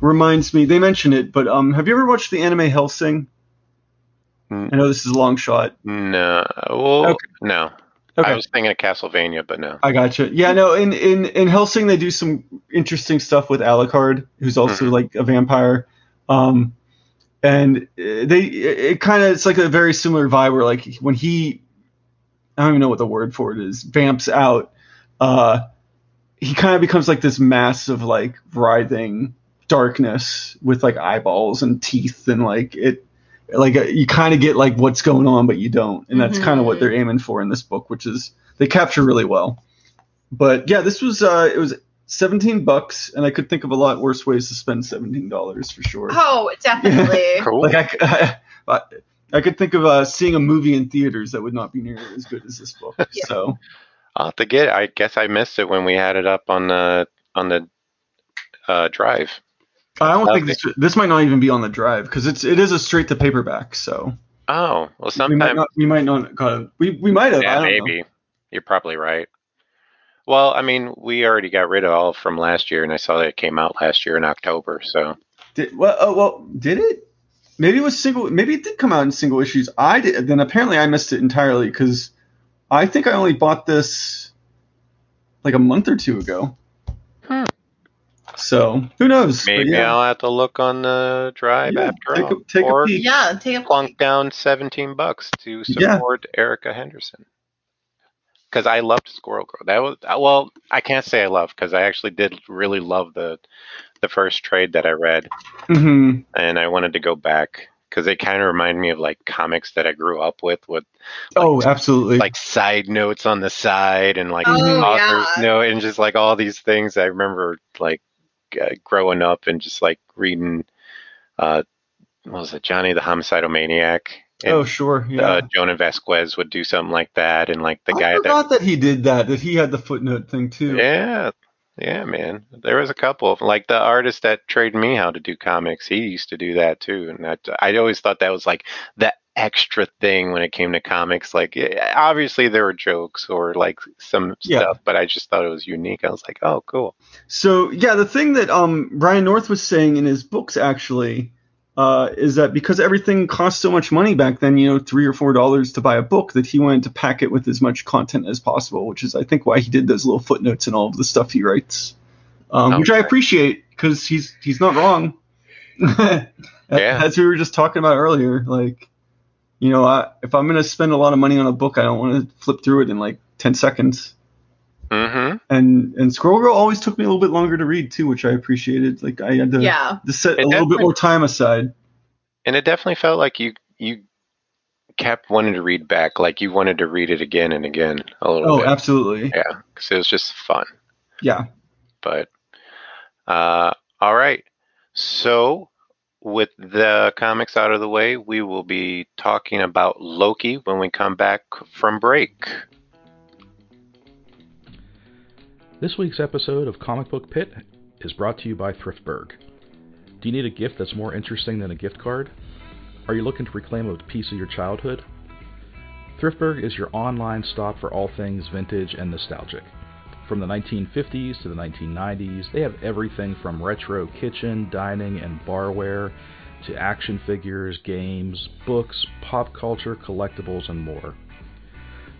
reminds me, they mention it, but um, have you ever watched the anime Hellsing? Mm. I know this is a long shot. No. Well, Okay. no. Okay. I was thinking of Castlevania, but no. I gotcha. Yeah, no, in, in, in Hellsing they do some interesting stuff with Alucard, who's also Mhm. like a vampire. Um, and uh, they it, it kind of it's like a very similar vibe where like when he I don't even know what the word for it is vamps out, uh, he kind of becomes like this mass of like writhing darkness with like eyeballs and teeth and like it like uh, you kind of get like what's going on but you don't and that's kind of what they're aiming for in this book which is they capture really well but yeah this was uh it was 17 bucks and i could think of a lot worse ways to spend 17 dollars for sure Oh, definitely. Cool. like I, I, I could think of uh, seeing a movie in theaters that would not be nearly as good as this book Yeah. so I'll have to get it. I guess I missed it when we had it up on the on the uh, drive. i don't think this, this might not even be on the drive because it's it is a straight to paperback so Oh, well, we might sometimes not we might not we, we might have I yeah, don't know. maybe. You're probably right. Well, I mean, we already got rid of all from last year, and I saw that it came out last year in October. So Did, well, oh, well, did it? Maybe it was single. Maybe it did come out in single issues. I did. Then apparently I missed it entirely because I think I only bought this like a month or two ago. Hmm. So who knows? Maybe yeah. I'll have to look on the drive Yeah, after take all, a- take a or peek. Yeah, take a plunk down 17 bucks to Yeah. support Erica Henderson. Because I loved Squirrel Girl. That was uh, well, I can't say I love because I actually did really love the the first trade that I read, Mhm. and I wanted to go back because they kind of remind me of like comics that I grew up with, with Oh, absolutely. like side notes on the side and like Oh, authors yeah. note and just like all these things. I remember like uh, growing up and just like reading, uh, what was it, Johnny the Homicidal Maniac? And, oh, sure. Yeah. uh, Jhonen Vasquez would do something like that, and like the I guy that, forgot that he did that. That he had the footnote thing too. yeah, yeah, man. There was a couple of like the artist that trained me how to do comics. He used to do that too, and that I always thought that was like the extra thing when it came to comics. Like, yeah, obviously there were jokes or like some Yeah. stuff, but I just thought it was unique. I was like, oh, cool. So yeah, the thing that um Ryan North was saying in his books actually uh, is that because everything cost so much money back then, you know, three or four dollars to buy a book, that he wanted to pack it with as much content as possible, which is I think why he did those little footnotes and all of the stuff he writes, um, which I appreciate because he's he's not wrong. Yeah. As we were just talking about earlier, like you know, I, if I'm gonna spend a lot of money on a book, I don't want to flip through it in like ten seconds. Mm-hmm. And and Squirrel Girl always took me a little bit longer to read too, which I appreciated. Like I had to, Yeah. to set It a little bit more time aside. And it definitely felt like you you kept wanting to read back, like you wanted to read it again and again a little Oh, bit. absolutely. Yeah, because it was just fun. Yeah. But uh, all right. So with the comics out of the way, we will be talking about Loki when we come back from break. This week's episode of Comic Book Pit is brought to you by Thriftburg. Do you need a gift that's more interesting than a gift card? Are you looking to reclaim a piece of your childhood? Thriftburg is your online stop for all things vintage and nostalgic. From the 1950s to the 1990s, they have everything from retro kitchen, dining, and barware to action figures, games, books, pop culture, collectibles, and more.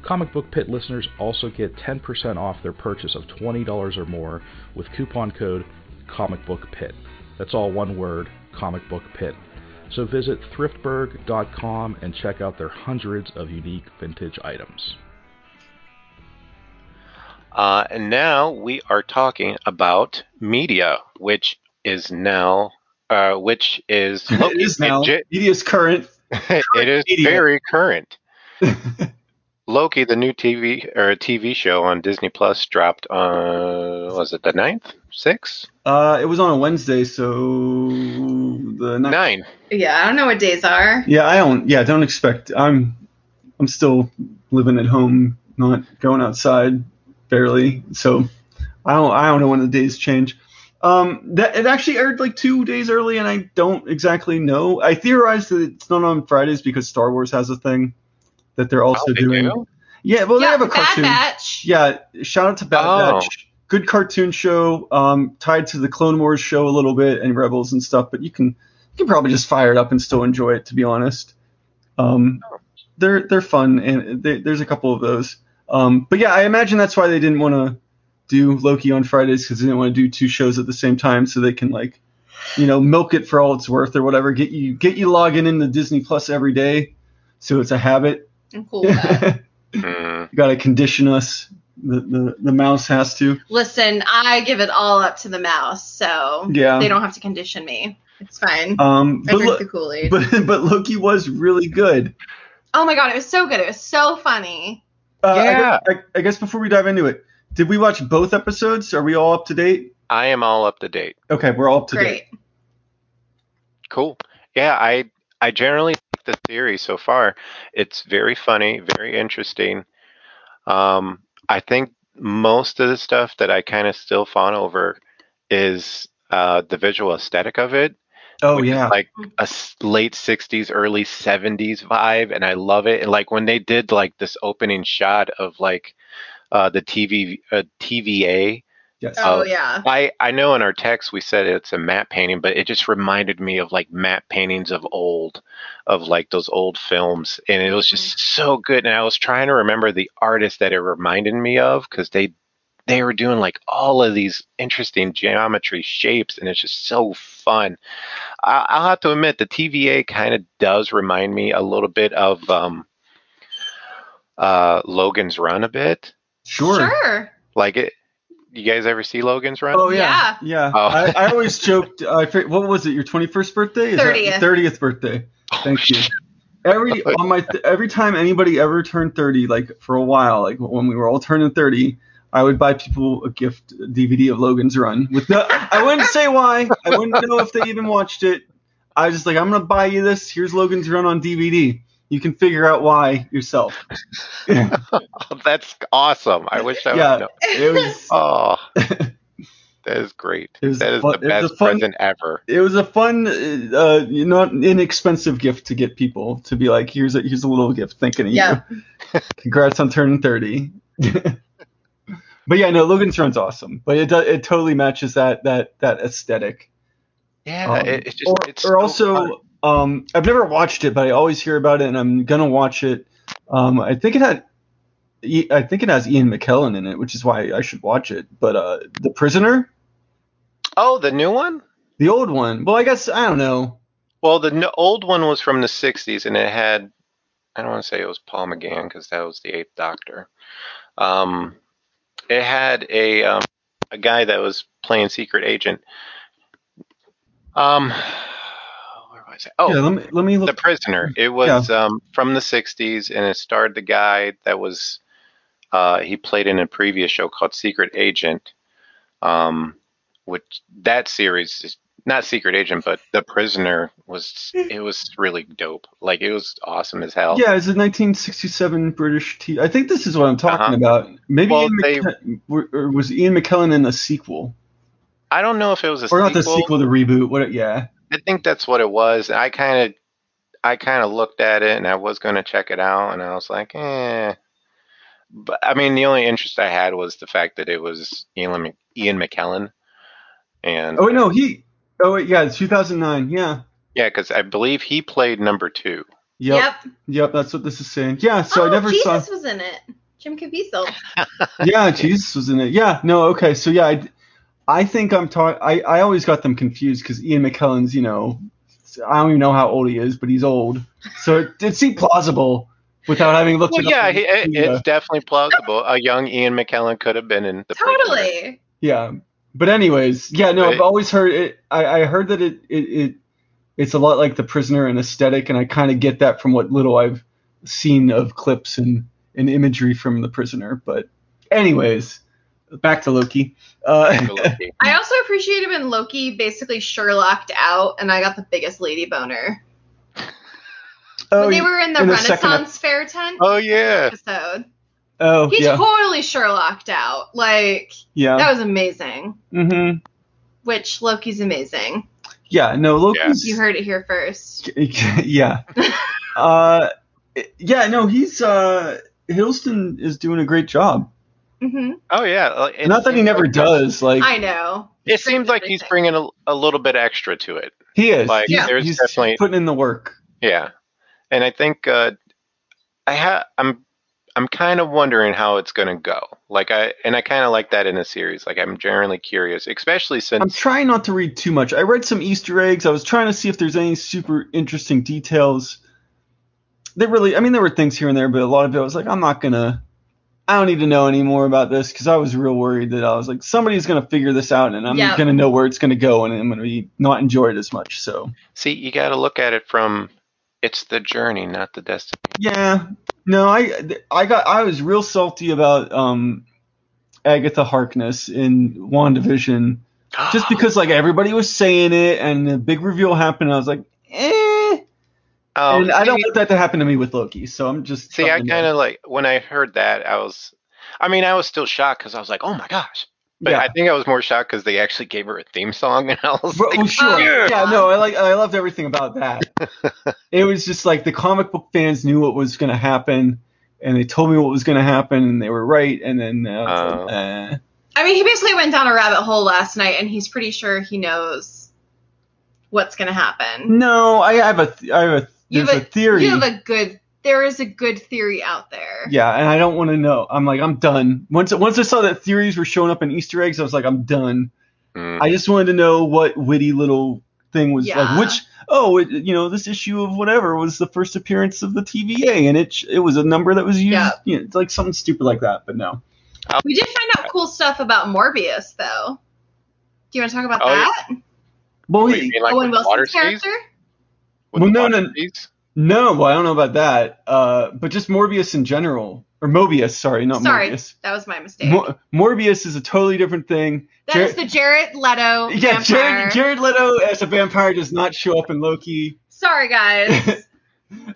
Comic Book Pit listeners also get 10% off their purchase of $20 or more with coupon code ComicBookPit. That's all one word, Comic Book Pit. So visit thriftburg.com and check out their hundreds of unique vintage items. Uh, and now we are talking about media, which is now, uh, which is it is now. J- Media's current. it is media. very current. Loki, the new TV or TV show on Disney Plus, dropped on was it the 9th, six? Uh, it was on a Wednesday, so the ninth. nine? Yeah, I don't know what days are. Yeah, I don't. Yeah, don't expect. I'm, I'm still living at home, not going outside, barely. So, I don't. I don't know when the days change. Um, that it actually aired like two days early, and I don't exactly know. I theorize that it's not on Fridays because Star Wars has a thing that they're also Oh, they doing. do? Yeah, well, yeah, they have a Bad cartoon. Batch. Yeah, shout out to Bad Oh. Batch. Good cartoon show, um, tied to the Clone Wars show a little bit and Rebels and stuff, but you can you can probably just fire it up and still enjoy it. To be honest, um, they're they're fun and they, there's a couple of those. Um, but yeah, I imagine that's why they didn't want to do Loki on Fridays because they didn't want to do two shows at the same time, so they can like, you know, milk it for all it's worth or whatever. Get you get you logging into Disney Plus every day, so it's a habit. I'm cool with that. Mm, Got to condition us. The, the the mouse has to. Listen, I give it all up to the mouse, so Yeah. they don't have to condition me. It's fine. Um, I but, drink Lo- the Kool Aid. but but Loki was really good. oh my god, it was so good. It was so funny. Uh, I Yeah. guess- I, I guess before we dive into it, did we watch both episodes? Are we all up to date? I am all up to date. Okay, we're all up to date. Great. Cool. Yeah, I I generally like the series so far. It's very funny, very interesting. Um, I think most of the stuff that I kind of still fawn over is uh, the visual aesthetic of it. Oh yeah, like a late 60s early 70s vibe and i love it and like when they did like this opening shot of like uh the tv uh, tva yes. Oh Oh. yeah. i i know in our text we said it's a matte painting but it just reminded me of like matte paintings of old of like those old films and it was just so good and i was trying to remember the artist that it reminded me of because they they were doing like all of these interesting geometry shapes and it's just so fun I- I'll have to admit the TVA kind of does remind me a little bit of um, uh, Logan's Run a bit. sure. Sure. Like it. You guys ever see Logan's Run? Oh yeah, yeah. Oh. I, I always joked. Uh, I forget- what was it? Your twenty first birthday? Is 30th. That, Thirtieth birthday. Oh, Thank you. Every on my every time anybody ever turned thirty, like for a while, like when we were all turning thirty, I would buy people a gift DVD of Logan's Run. With no, I wouldn't say why. I wouldn't know if they even watched it. I was just like, I'm gonna buy you this. Here's Logan's Run on DVD. You can figure out why yourself. That's awesome. I wish I yeah, would know. it was. Oh, that is great. It was that is fun- the a best fun- present ever. it was a fun, uh, not inexpensive gift to get people to be like, here's a here's a little gift thinking of Yeah. you. Congrats on turning thirty. but yeah, no, Logan's Run's awesome. But it do, it totally matches that that that aesthetic. Yeah, Um, it, it's just or, it's or so also, fun. Um, I've never watched it, but I always hear about it, and I'm gonna watch it. Um, I think it had, I think it has Ian McKellen in it, which is why I should watch it. But uh, The Prisoner, Oh, the new one. the old one. Well, I guess I don't know. Well, the old one was from the '60s, and it had. I don't want to say it was Paul McGann because that was the Eighth Doctor. Um, it had a um, a guy that was playing secret agent. Um, it? Oh, yeah, let me let me the prisoner. It was um, from the '60s, and it starred the guy that was uh, he played in a previous show called Secret Agent. Um, which that series is not Secret Agent, but The Prisoner was it was really dope. Like it was awesome as hell. Yeah, it's a 1967 British T. I think this is what I'm talking Uh-huh. about. Maybe Well, Ian they- McKellen, or- or was Ian McKellen in the sequel, I don't know if it was a or not the sequel. sequel, the reboot? What? Yeah. I think that's what it was. I kind of, I kind of looked at it and I was going to check it out, and I was like, eh. But I mean, the only interest I had was the fact that it was Ian, Ian McKellen, and Oh wait, no, he. Oh wait, yeah, it's 2009. Yeah. yeah, because I believe he played number two. Yep. Yep. That's what this is saying. Yeah. So oh, I never Jesus saw. Jesus was in it. Jim Caviezel. Yeah, Jesus was in it. Yeah. No. Okay. So yeah, I, I think I'm talking. I I always got them confused because Ian McKellen's, you know, I don't even know how old he is, but he's old. So it, it seemed plausible without having looked Well, it yeah, up. he, it, it's definitely plausible. A young Ian McKellen could have been in the Prisoner. Totally. Yeah. But anyways, yeah, no, I've always heard it. I, I heard that it, it, it it's a lot like the prisoner and aesthetic, and I kind of get that from what little I've seen of clips and, and imagery from the prisoner. But anyways, back to Loki. Uh, Loki. I also appreciated when Loki basically Sherlocked out, and I got the biggest lady boner. oh, when they were in the in the second Renaissance fair tent Oh yeah, episode, oh he yeah, totally Sherlocked out. Like yeah, that was amazing. hmm Which Loki's amazing. yeah. No, Loki's You heard it here first. yeah. uh, yeah, no, he's uh, Hiddleston is doing a great job. Hmm oh yeah. Like, it Not that he never like- does. Like I know. It seems like he's bringing a, a little bit extra to it. he is. Like he's, there's he's definitely putting in the work. Yeah, and I think uh, I ha I'm I'm kind of wondering how it's gonna go. Like I and I kind of like that in a series. Like I'm generally curious, especially since I'm trying not to read too much. I read some Easter eggs. I was trying to see if there's any super interesting details. They really, I mean, there were things here and there, but a lot of it I was like, I'm not gonna. I don't need to know any more about this because I was real worried that I was like, somebody's gonna figure this out and I'm Yeah. gonna know where it's gonna go and I'm gonna be not enjoy it as much. So see you got to look at it from it's the journey, not the destination. yeah, no, I I got I was real salty about um Agatha Harkness in WandaVision just because like everybody was saying it and the big reveal happened. I was like. Oh, and I don't see- want that to happen to me with Loki, so I'm just. See, I kind of like when I heard that, I was, I mean, I was still shocked because I was like, oh my gosh. But Yeah. I think I was more shocked because they actually gave her a theme song, and I was Well, like, oh, sure. Oh, yeah. yeah. no, I like I loved everything about that. it was just like the comic book fans knew what was going to happen, and they told me what was going to happen, and they were right. And then uh, I was like, Oh. eh. I mean, he basically went down a rabbit hole last night, and he's pretty sure he knows what's gonna happen. no, I have a th- I have a You there's have a theory. You have a good. There is a good theory out there. yeah, and I don't want to know. I'm like I'm done. Once once I saw that theories were showing up in Easter eggs, I was like I'm done. mm. I just wanted to know what witty little thing was Yeah. like. Which oh, it, you know, this issue of whatever was the first appearance of the TVA, and it it was a number that was used. Yeah. You know, it's like something stupid like that. But no. We did find out cool stuff about Morbius, though. Do you want to talk about Oh, that? Well, What, he- you mean like Owen with water Wilson's character. With Well, no, water no. seas? no, well, I don't know about that. Uh, but just Morbius in general, or Mobius, sorry, not Sorry, Morbius. that was my mistake. Mo- Morbius is a totally different thing. That Jar- is the Jared Leto yeah, vampire. Jared, Jared Leto as a vampire does not show up in Loki. Sorry, guys.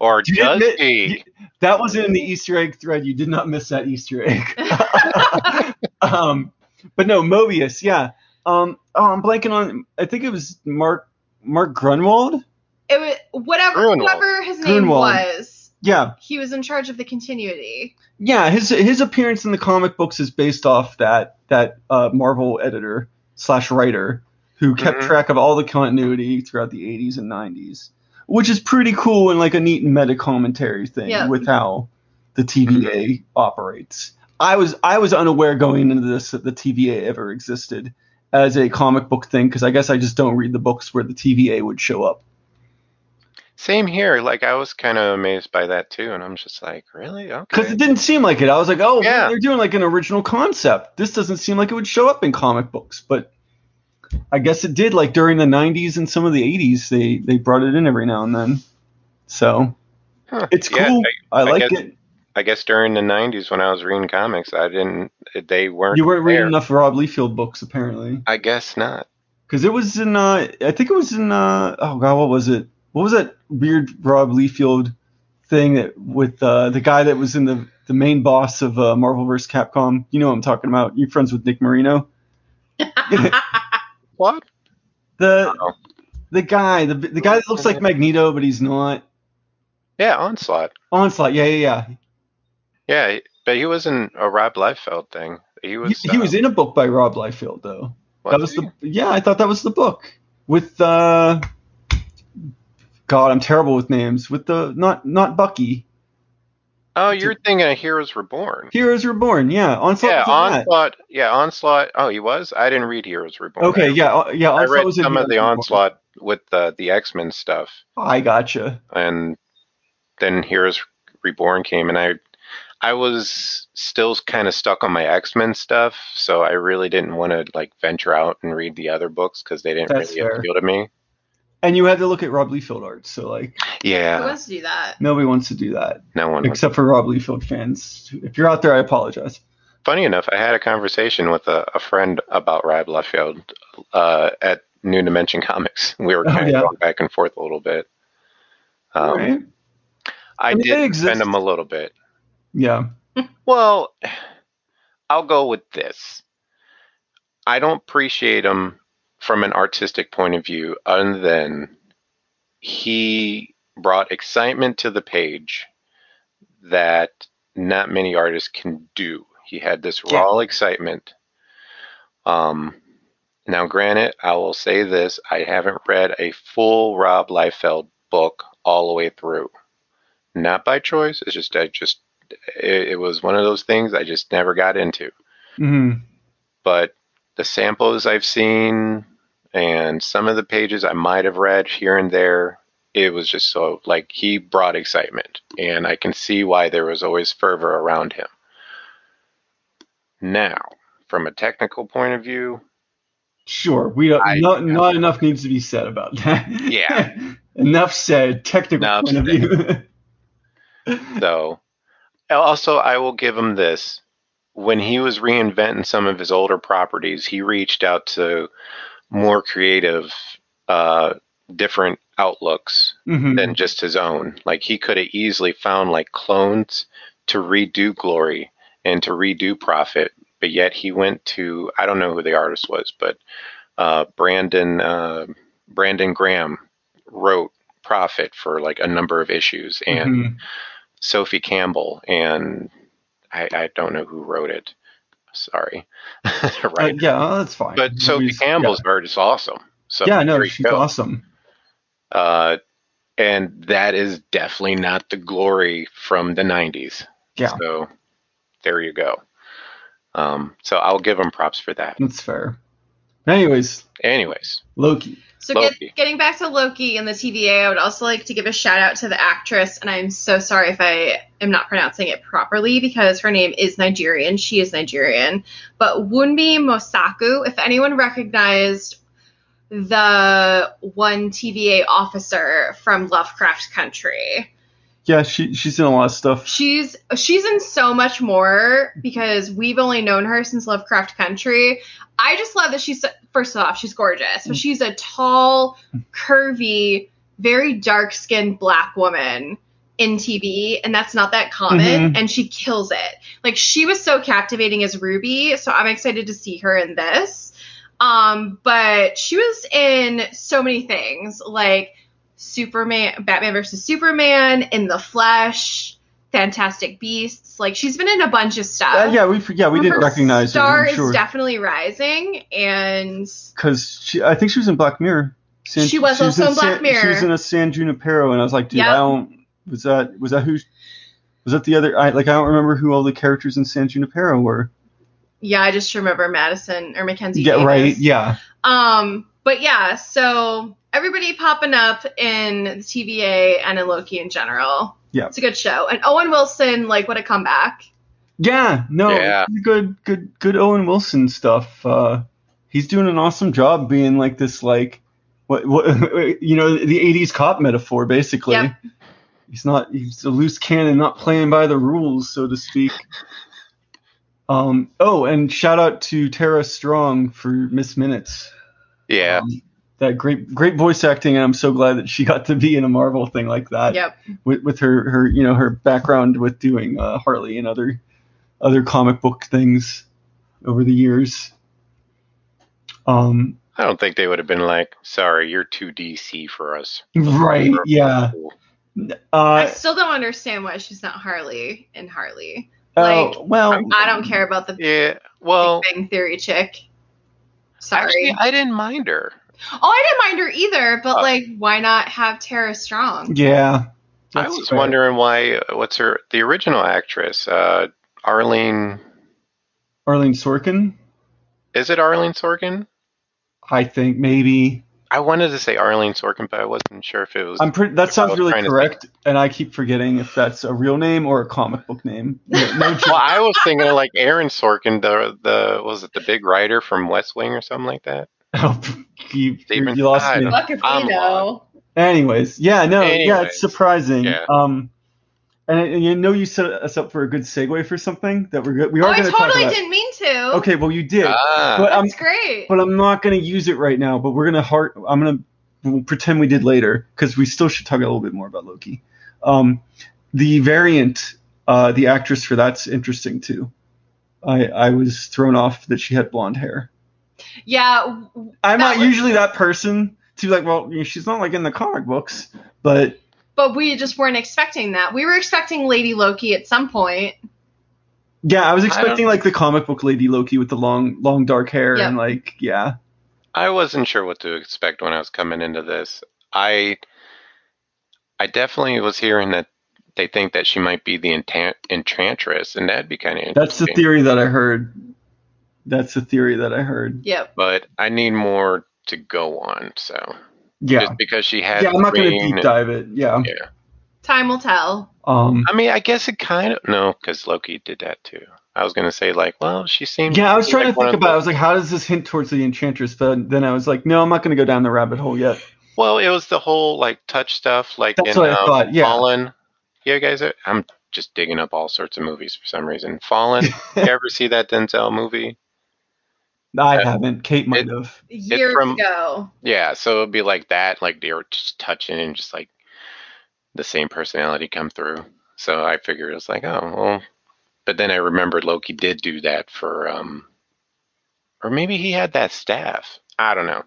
Or You does didn't- he? That was in the Easter egg thread. You did not miss that Easter egg. um, but no, Mobius, yeah. Um, oh, I'm blanking on. I think it was Mark Mark Gruenwald. It was whatever Gruenwald. whoever his name Gruenwald. was. Yeah, He was in charge of the continuity. yeah. His his appearance in the comic books is based off that that uh, Marvel editor slash writer who kept Mhm. track of all the continuity throughout the 80s and 90s, which is pretty cool and like a neat meta commentary thing Yeah. with how the TVA operates. I was I was unaware going into this that the TVA ever existed as a comic book thing because I guess I just don't read the books where the TVA would show up. Same here. Like I was kind of amazed by that too, and I'm just like, really? Okay. Because it didn't seem like it. I was like, oh, Yeah. they're doing like an original concept. This doesn't seem like it would show up in comic books, but I guess it did. Like during the '90s and some of the '80s, they they brought it in every now and then. So Huh. it's Yeah, cool. I, I like guess- it. I guess during the '90s when I was reading comics, I didn't. They weren't. You weren't reading enough Rob Liefeld books apparently, I guess not. because it was in. Uh, I think it was in. Uh, oh god, what was it? What was that weird Rob Liefeld thing that with uh, the guy that was in the the main boss of uh, Marvel vs. Capcom? You know what I'm talking about. You friends with Nick Marino? What? The Oh. the guy, the the guy that looks like Magneto, but he's not. Yeah, Onslaught. Onslaught, yeah, yeah, Yeah, Yeah, but he wasn't a Rob Liefeld thing. He was. He, he uh, was in a book by Rob Liefeld, though. that was he? the yeah. I thought that was the book with uh. God, I'm terrible with names. With the not not Bucky. Oh, you're thinking of Heroes Reborn. Heroes Reborn, yeah. Onslaught yeah, that. Onslaught. Yeah, Onslaught. Oh, he was. I didn't read Heroes Reborn. Okay, yeah, uh, yeah. I Onslaught read was in some of the. Onslaught with the the X Men stuff, I gotcha. and then Heroes Reborn came, and I I was still kind of stuck on my X Men stuff, so I really didn't want to like venture out and read the other books because they didn't That's really fair. appeal to me. And you had to look at Rob Liefeld art, so like Who Yeah, wants to do that? nobody wants to do that no one. except for Rob Liefeld fans. If you're out there, I apologize. Funny enough, I had a conversation with a, a friend about Rob Liefeld uh, at New Dimension Comics. We were Oh, kind of yeah. going back and forth a little bit. Um, All right. I, I mean, did they defend him a little bit. Yeah. Well, I'll go with this. I don't appreciate him from an artistic point of view, other than he brought excitement to the page that not many artists can do. He had this Yeah. raw excitement. Um, now, granted, I will say this: I haven't read a full Rob Liefeld book all the way through. Not by choice. It's just I just it, it was one of those things I just never got into. hmm But the samples I've seen and some of the pages I might have read here and there, it was just so like he brought excitement, and I can see why there was always fervor around him. Now, from a technical point of view, Sure. We don't, I- not not enough needs to be said about that. Yeah. enough said. Technical Enough point of view. So, also, I will give him this. When he was reinventing some of his older properties, he reached out to more creative, uh, different outlooks Mhm. than just his own. Like, he could have easily found like clones to redo Glory and to redo Prophet, but yet he went to I don't know who the artist was, but uh, Brandon uh, Brandon Graham wrote Prophet for like a number of issues, and Mhm. Sophie Campbell, and I, I don't know who wrote it. Sorry, Uh, right? yeah, that's fine. but Sophie Campbell's bird is awesome. So Yeah, yeah no, she's go. awesome. Uh, and that is definitely not the glory from the '90s. Yeah. So there you go. Um, so I'll give them props for that. That's fair. Anyways, Anyways, Loki. So Loki. get, getting back to Loki and the TVA, I would also like to give a shout out to the actress, and I'm so sorry if I am not pronouncing it properly because her name is Nigerian. She is Nigerian. But Wunmi Mosaku, if anyone recognized the one TVA officer from Lovecraft Country, Yeah, she she's in a lot of stuff. she's she's in so much more because we've only known her since Lovecraft Country. I just love that she's first off she's gorgeous, but she's a tall, curvy, very dark skinned black woman in TV, and that's not that common, Mhm. and she kills it. Like she was so captivating as Ruby, so I'm excited to see her in this. Um, but she was in so many things like Superman, Batman versus Superman, In the Flesh, Fantastic Beasts. Like she's been in a bunch of stuff. Uh, yeah, we yeah we didn't Her recognize star her. I'm is definitely rising, and because she I think she was in Black Mirror. San- She was also in Black San- Mirror. She was in a San Junipero, and I was like, dude, Yep. I don't. Was that was that who? Was that the other? I like I don't remember who all the characters in San Junipero were. yeah, I just remember Madison or Mackenzie. Yeah, Davis. right. Yeah. Um, but yeah, so everybody popping up in the TVA and in Loki in general. Yeah. It's a good show. And Owen Wilson, like, what a comeback. Yeah, no, Yeah. good, good, good Owen Wilson stuff. Uh, he's doing an awesome job being like this, like, what, what, you know, the '80s cop metaphor, basically. Yep. He's not, he's a loose cannon, not playing by the rules, so to speak. Um, oh, and shout out to Tara Strong for Miss Minutes. Yeah. Um, that great, great voice acting, and I'm so glad that she got to be in a Marvel thing like that Yep. with, with her her you know her background with doing uh, Harley and other other comic book things over the years. Um, I don't think they would have been like, sorry, you're too DC for us. right, We're- yeah. I Uh, still don't understand why she's not Harley in Harley. oh, like, well, I don't care about the Yeah. Well, Big Bang Theory chick. Sorry. actually, I didn't mind her. oh, I didn't mind her either, but Uh, like, why not have Tara Strong? yeah. I was fair. wondering why. What's her? The original actress, uh, Arlene. Arlene Sorkin, Is it Arlene Sorkin? I think maybe. I wanted to say Arlene Sorkin, but I wasn't sure if it was. I'm pretty. That sounds really trying to correct, and I keep forgetting if that's a real name or a comic book name. No, no well, I was thinking of like Aaron Sorkin, the the was it the big writer from West Wing or something like that. Oh, you, Steven- you lost I me. don't- Look if I'm we know. Anyways, yeah, no, yeah, it's surprising. yeah. Um, and, and you know you set us up for a good segue for something that we're good. We Oh, are I going to talk totally didn't mean to. Okay, well you did, Ah, but I'm That's great. but I'm not going to use it right now. But we're going to heart. I'm going to we'll pretend we did later because we still should talk a little bit more about Loki. Um, the variant, uh, the actress for that's interesting too. I I was thrown off that she had blonde hair. yeah, w- I'm not was- usually that person to be like, well, she's not like in the comic books, but but we just weren't expecting that. We were expecting Lady Loki at some point. Yeah, I was expecting don't- like the comic book Lady Loki with the long, long dark hair Yep. and like, yeah, I wasn't sure what to expect when I was coming into this. I I definitely was hearing that they think that she might be the entan- enchantress, and that'd be kind of that's the theory that I heard. That's the theory that I heard. Yep. But I need more to go on. So Yeah, just because she had yeah, I'm not gonna deep dive it. Yeah, Yeah. Time will tell. Um, I mean, I guess it kind of no, because Loki did that too. I was gonna say like, well, she seemed. yeah, I was trying like to think of about. it. I was like, how does this hint towards the Enchantress? But then I was like, no, I'm not gonna go down the rabbit hole yet. Well, it was the whole like touch stuff, like That's in what I um, thought, yeah. Fallen. Yeah, guys, are, I'm just digging up all sorts of movies for some reason. Fallen. you ever see that Denzel movie? I Uh, haven't. Kate might it- have. Years from- ago. Yeah, so it'd be like that, like they were just touching and just like the same personality come through. So I figured it was like, oh well. But then I remembered Loki did do that for, um, or maybe he had that staff. I don't know.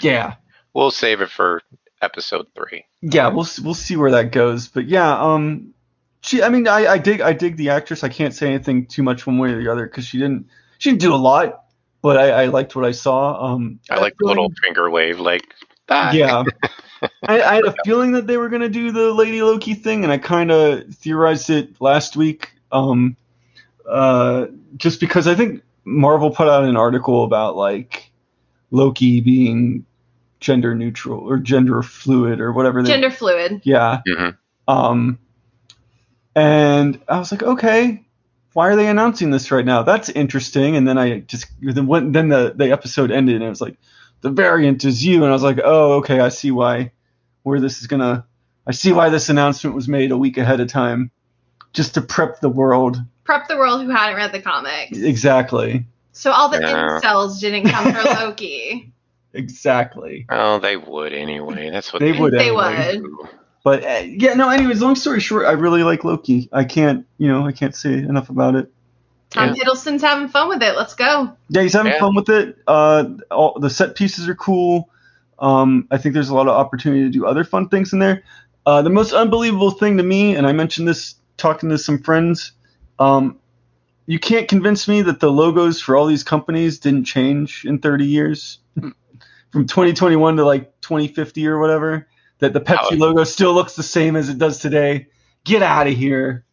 Yeah, We'll save it for episode three. yeah, we'll we'll see where that goes. But yeah, um, she. I mean, I, I dig I dig the actress. I can't say anything too much one way or the other because she didn't she didn't do a lot, but I, I liked what I saw. Um, I like the little finger wave, like bye. Yeah. I, I had a feeling that they were going to do the Lady Loki thing, and I kind of theorized it last week. Um, uh, just because I think Marvel put out an article about like Loki being gender neutral or gender fluid or whatever. They, Gender fluid. Yeah. Mhm. Um, and I was like, okay, why are they announcing this right now? That's interesting. And then I just then went, then the the episode ended, and I was like, the variant is you, and I was like, oh, okay, I see why where this is gonna. I see why this announcement was made a week ahead of time, just to prep the world. Prep the world who hadn't read the comics. Exactly. So all the Yeah. incels didn't come for Loki. Exactly. Oh, they would anyway. That's what They would They anyway. would. But uh, yeah, no. Anyways, long story short, I really like Loki. I can't, you know, I can't say enough about it. Tom Hiddleston's having fun with it. Let's go. Yeah, he's having Yeah. fun with it. Uh, all, the set pieces are cool. Um, I think there's a lot of opportunity to do other fun things in there. Uh, the most unbelievable thing to me, and I mentioned this talking to some friends, um, you can't convince me that the logos for all these companies didn't change in 30 years, from 2021 to like 2050 or whatever. That the Pepsi Oh. logo still looks the same as it does today. Get out of here.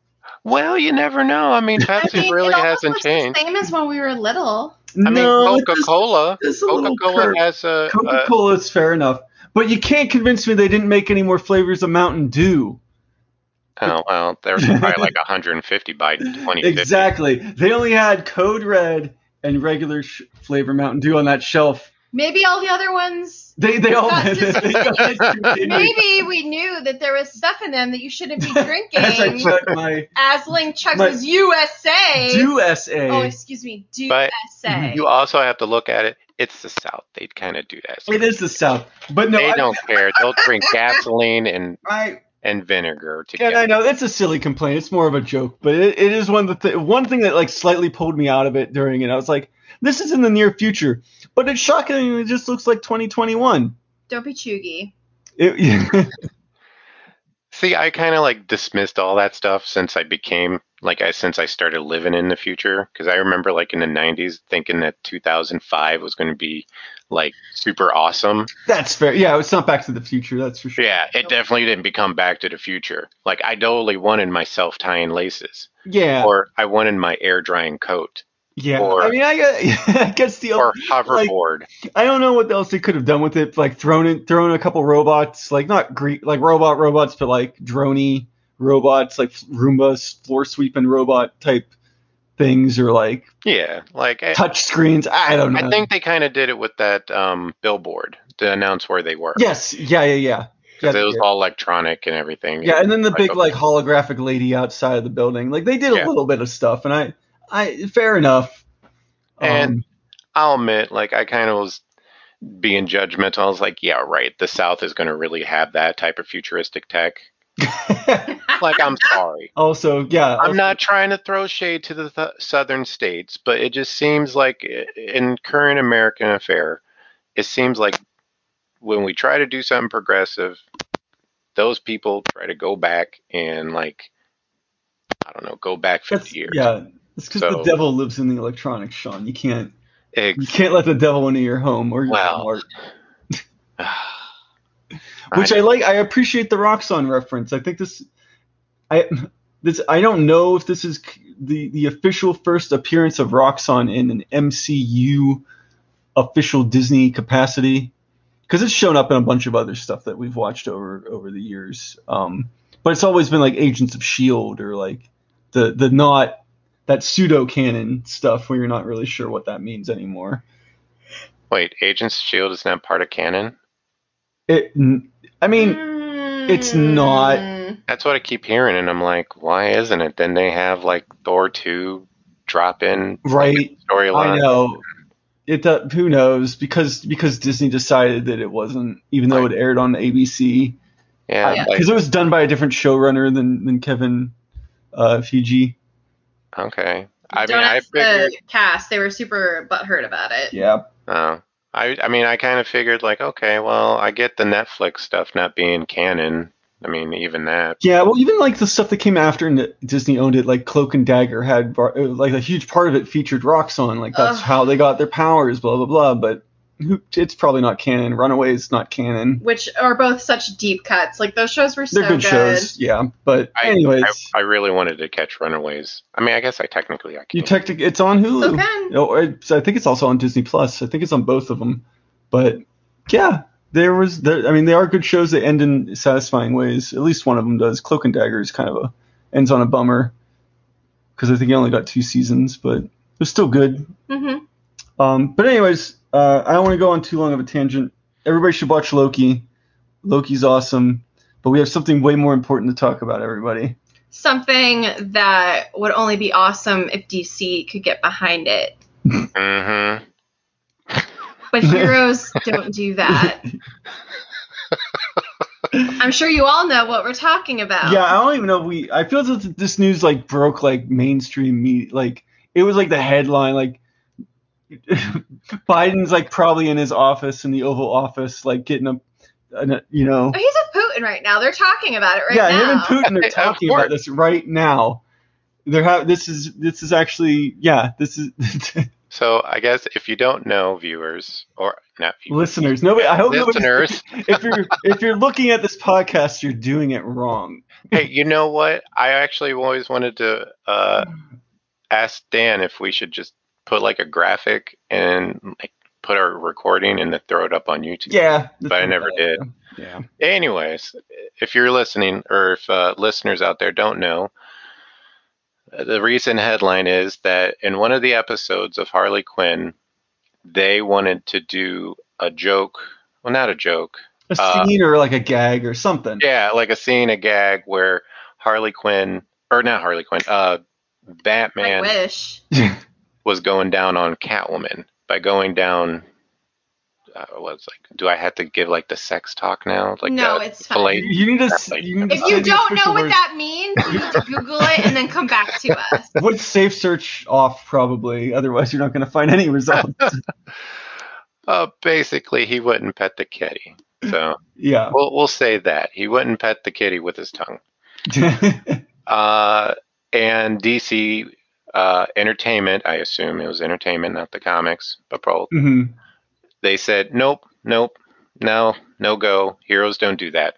Well, you never know. I mean, I Pepsi mean, really it hasn't looks changed. The same as when we were little. I mean, no, it's Coca just- Cola. it's a little Coca Cola has a. Coca Cola is fair enough, but you can't convince me they didn't make any more flavors of Mountain Dew. oh well, there there's probably like 150 by 2050. Exactly. They only had Code Red and regular sh- flavor Mountain Dew on that shelf. Maybe all the other ones. They they all just- Maybe we knew that there was stuff in them that you shouldn't be drinking. As I chug my As Link chugs My- his USA. Dew SA. Oh, excuse me, do But mhm. You also have to look at it. It's the South. They'd kind of do that. it is the South, but no, they I, don't care. They'll drink gasoline and I and vinegar together. and I know it's a silly complaint. It's more of a joke, but it, it is one of the th- one thing that like slightly pulled me out of it during it. I was like, this is in the near future, but it's shocking. It just looks like 2021. Don't be chuggy. It, See, I kind of like dismissed all that stuff since I became like I since I started living in the future because I remember like in the 90s thinking that 2005 was going to be like super awesome. that's fair. Yeah, it's not Back to the Future. That's for sure. Yeah, it definitely didn't become Back to the Future. Like I totally wanted my self tying laces, Yeah, or I wanted my air drying coat, yeah. or- I mean, I, gue- I guess the or hoverboard. I don't know what else they could have done with it. Like thrown in, thrown a couple robots, like not Greek, like robot robots, but like droney robots, like Roombas, floor sweeping robot type things, or like yeah, like I, touch screens. I don't know. I think they kind of did it with that um, billboard to announce where they were. yes, yeah, yeah, yeah. Yeah, 'Cause it was yeah. all electronic and everything. Yeah, and then the Like, big okay. like holographic lady outside of the building. Like they did a little bit of stuff, and I, I fair enough. And- I'll admit, like I kind of was being judgmental. I was like, yeah, right. The South is going to really have that type of futuristic tech. Um, Like, I'm sorry. also, yeah, I'm not trying to throw shade to the th- southern states, but it just seems like in current American affair, it seems like when we try to do something progressive, those people try to go back and like I don't know, go back 50 That's, years. yeah, it's because So- the devil lives in the electronics, Sean. You can't, you can't let the devil into your home or your Well, heart. Which I, like. I appreciate the Roxxon reference. I think this, I this I don't know if this is the the official first appearance of Roxxon in an MCU official Disney capacity because it's shown up in a bunch of other stuff that we've watched over over the years. Um, but it's always been like Agents of Shield or like the the not that pseudo canon stuff where you're not really sure what that means anymore. Wait, Agents of Shield is not part of canon. It, I mean. it's not-. That's what I keep hearing, and I'm like, why isn't it? Then they have like Thor two drop in Right. storyline. I know. It uh, who knows because because Disney decided that it wasn't even though it aired on ABC Yeah, Yeah. like, because it was done by a different showrunner than than Kevin uh, Feige. Okay. I Don't mean, I figured. the cast. They were super butthurt about it. Yeah. Oh, I I mean, I kind of figured like, okay, well, I get the Netflix stuff not being canon. I mean, even that. Yeah, well, even like the stuff that came after and Disney owned it, like Cloak and Dagger had uh, like a huge part of it featured Roxxon, like that's Ugh. how they got their powers, blah blah blah. But who, it's probably not canon. Runaways not canon. Which are both such deep cuts. Like those shows were so They're good, shows, yeah. But I, anyways, I, I really wanted to catch Runaways. I mean, I guess I technically I you can. technic it's on Hulu. Still can. No, it's, I think it's also on Disney Plus. I think it's on both of them. But yeah, there was. There, I mean, they are good shows that end in satisfying ways. At least one of them does. Cloak and Dagger is kind of a ends on a bummer because I think it only got two seasons, but it was still good. hmm Um, but anyways, uh, I don't want to go on too long of a tangent. Everybody should watch Loki. Loki's awesome, but we have something way more important to talk about. Everybody. Something that would only be awesome if DC could get behind it. Mm-hmm. But heroes don't do that. I'm sure you all know what we're talking about. Yeah, I don't even know if we. I feel that this news like broke like mainstream media. Like it was like the headline. Like Biden's like probably in his office in the Oval Office, like getting a, an, you know. Oh, he's with Putin right now. They're talking about it right yeah, now. him and Putin are talking about this right now. They're ha- This is this is actually yeah. This is So I guess if you don't know, viewers or not viewers, listeners. Nobody. I hope nobody's- listeners. If you're if you're looking at this podcast, you're doing it wrong. hey, you know what? I actually always wanted to uh, ask Dan if we should just put like a graphic and like put our recording and then throw it up on YouTube. Yeah, But I never did. Yeah. Anyways, if you're listening or if uh, listeners out there don't know, uh, the recent headline is that in one of the episodes of Harley Quinn, they wanted to do a joke. Well, not a joke. A Uh, scene or like a gag or something. Yeah, like a scene, a gag where Harley Quinn, or not Harley Quinn, uh, Batman. I Batman wish. was going down on Catwoman by going down. Uh, what's like? Do I have to give like the sex talk now? Like No, the it's fine. fillet- You need to. s- Like- You need to If you don't know what version. that means, you need to Google it and then come back to us. Put safe search off probably, otherwise you're not going to find any results. Uh, basically, he wouldn't pet the kitty. So yeah. we'll we'll say that he wouldn't pet the kitty with his tongue. Uh, and DC uh, Entertainment, I assume it was Entertainment, not the comics, but both. hmm They said, nope, nope, no, no go. Heroes don't do that.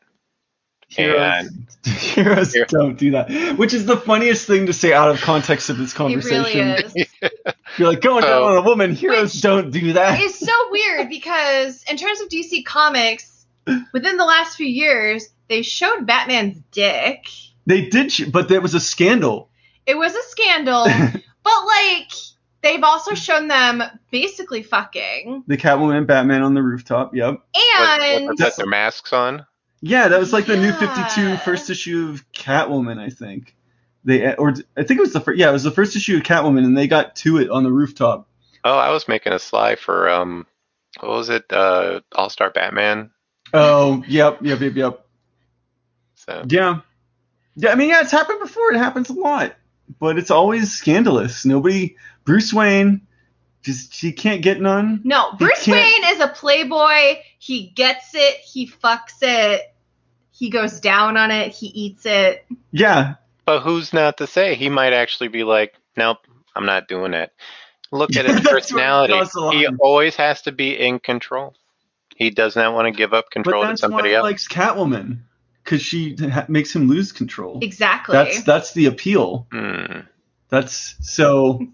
Heroes, heroes Here- don't do that. Which is the funniest thing to say out of context of this It conversation. really is. You're like going down So- on a woman. Heroes Which- don't do that. It's so weird because in terms of DC Comics, within the last few years, they showed Batman's dick. They did, but there was a scandal. It was a scandal, but like they've also shown them basically fucking. the Catwoman and Batman on the rooftop. Yep. And what, put their masks on. Yeah, that was like the new Yeah. 52 first issue of Catwoman, I think. They or I think it was the first. Yeah, it was the first issue of Catwoman, and they got to it on the rooftop. Oh, I was making a slide for um, what was it? Uh, All Star Batman. Oh, yep, yep, yep, yep. So Yeah, yeah. I mean, yeah, it's happened before. It happens a lot, but it's always scandalous. Nobody. Bruce Wayne, just he can't get none. no, He Bruce Wayne is a playboy. He gets it. He fucks it. He goes down on it. He eats it. Yeah, But who's not to say he might actually be like, nope, I'm not doing it. Look at his That's where it personality. draws the line. He always has to be in control. He does not want to give up but control to that's why somebody he else. likes Catwoman because she ha- makes him lose control. Exactly. That's that's the appeal. Hmm. That's so.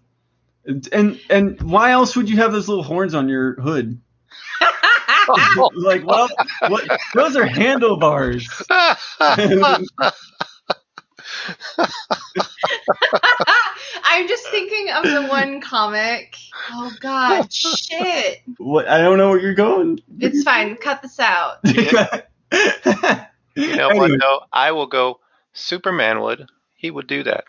And and why else would you have those little horns on your hood? like, well, what? Those are handlebars. I'm just thinking of the one comic. Oh god, shit. What? I don't know where you're going. It's fine. Cut this out. you know what though? I will go. Superman would. He would do that.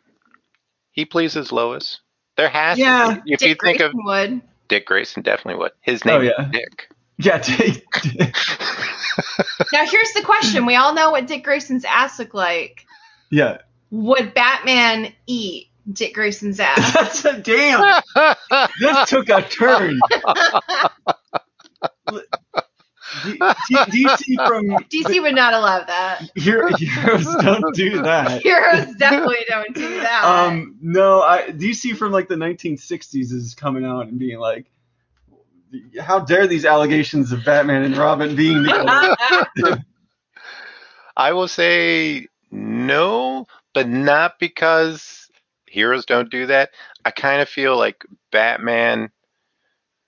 He pleases Lois. There has Yeah. to be. If you Dick think of Grayson would. Dick Grayson, definitely would. His oh, name Oh, yeah. is Dick. Yeah, take, Now here's the question. We all know what Dick Grayson's ass looked like. yeah. Would Batman eat Dick Grayson's ass? That's a damn. This took a turn. D- D- DC from DC would not allow that. Hero- Heroes don't do that. Heroes definitely don't do that. Um, no, I DC from like the 1960s is coming out and being like, "How dare these allegations of Batman and Robin being together?" I will say no, but not because heroes don't do that. I kind of feel like Batman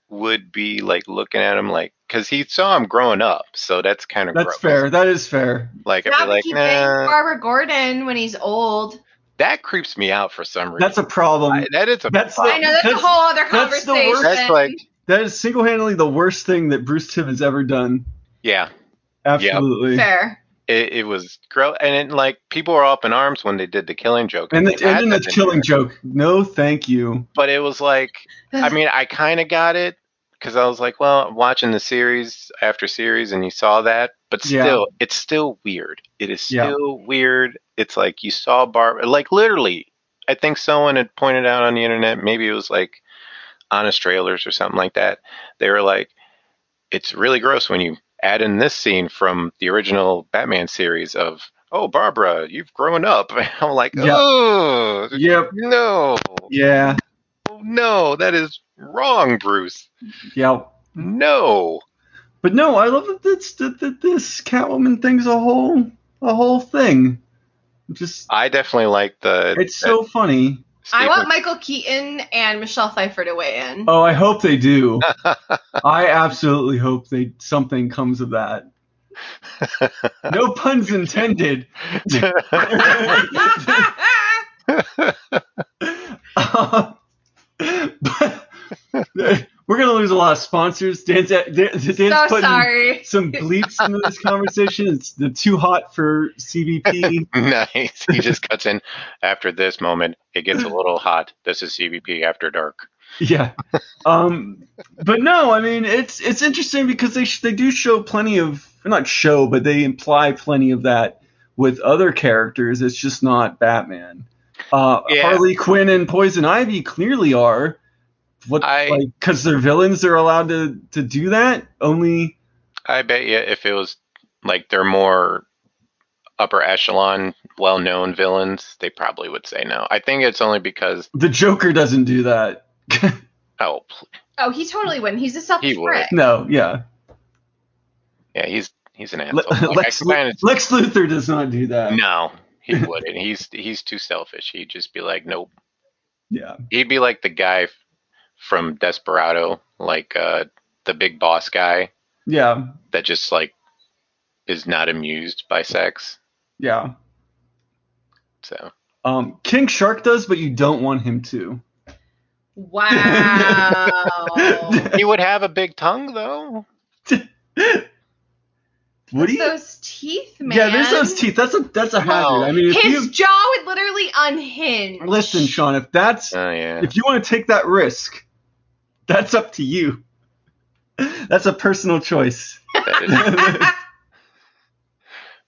would be like looking at him like because he saw him growing up, so that's kind of That's gross. fair. That is fair. Like I'd yeah, like, he nah, Barbara Gordon when he's old. that creeps me out for some reason. That's a problem. I- that is a That's the- I know that's, That's- a whole other that's the worst- conversation. That's like that is single-handedly the worst thing that Bruce Timm has ever done. yeah, Absolutely. fair. it, it was gross, and it, like people were up in arms when they did the killing joke, And, they the, and then the killing there. joke. No, thank you. But it was like I mean, I kind of got it because I was like, well, I'm watching the series after series, and you saw that, but Yeah. still, it's still weird. It is Yeah. still weird. It's like you saw Barb, like literally. I think someone had pointed out on the internet, maybe it was like Honest Trailers or something like that. They were like, it's really gross when you add in this scene from the original Batman series of, oh, Barbara, you've grown up. I'm like, Yeah. oh, Yep. no, Yeah. No, that is wrong, Bruce. Yeah. No. But no, I love that this that, that this Catwoman thing's a whole a whole thing. Just I definitely like the. it's so funny. I want Michael Keaton and Michelle Pfeiffer to weigh in. Oh, I hope they do. I absolutely hope they something comes of that. No puns intended. Uh, but we're gonna lose a lot of sponsors. Dan's, Dan, Dan's so putting sorry. some bleeps into this conversation. It's the too hot for CBP. nice. He just cuts in after this moment. It gets a little hot. This is CBP after dark. Yeah. Um, but no, I mean it's it's interesting because they sh- they do show plenty of not show, but they imply plenty of that with other characters. It's just not Batman. Uh, Yeah. Harley Quinn and Poison Ivy clearly are. What I- like because they're villains, they're allowed to to do that. Only I bet you if it was like they're more upper echelon, well known villains, they probably would say no. I think it's only because the Joker doesn't do that. oh pl- Oh, he totally wouldn't. He's a selfish He would. no, yeah. yeah, he's he's an Le- asshole. Like, Lex, kinda- Lex Luthor does not do that. no, he wouldn't. He's he's too selfish. He'd just be like, nope. Yeah. He'd be like the guy from Desperado, like uh, the big boss guy Yeah. that just like is not amused by sex. Yeah. So Um, King Shark does, but you don't want him to. Wow. he would have a big tongue though. Would he? those teeth, man. Yeah, there's those teeth. That's a that's a hazard. Wow. I mean, if His you jaw would literally unhinge. listen, Sean, if that's Oh yeah. if you want to take that risk, that's up to you. That's a personal choice.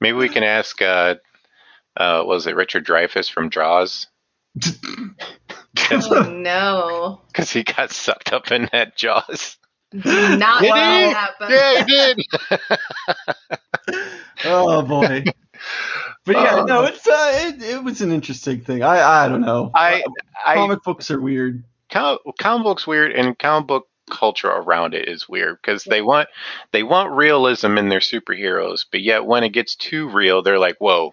Maybe we can ask. Uh, uh, was it Richard Dreyfuss from Jaws? oh no. Because he got sucked up in that Jaws. Do not Did do he? that, but Yeah, he did. oh boy. But yeah, Oh. no, um, it's uh, it, it was an interesting thing. I I don't know. I, uh, I comic books are weird. comic, comic books weird, and comic book culture around it is weird because they want they want realism in their superheroes, but yet when it gets too real, they're like, "Whoa,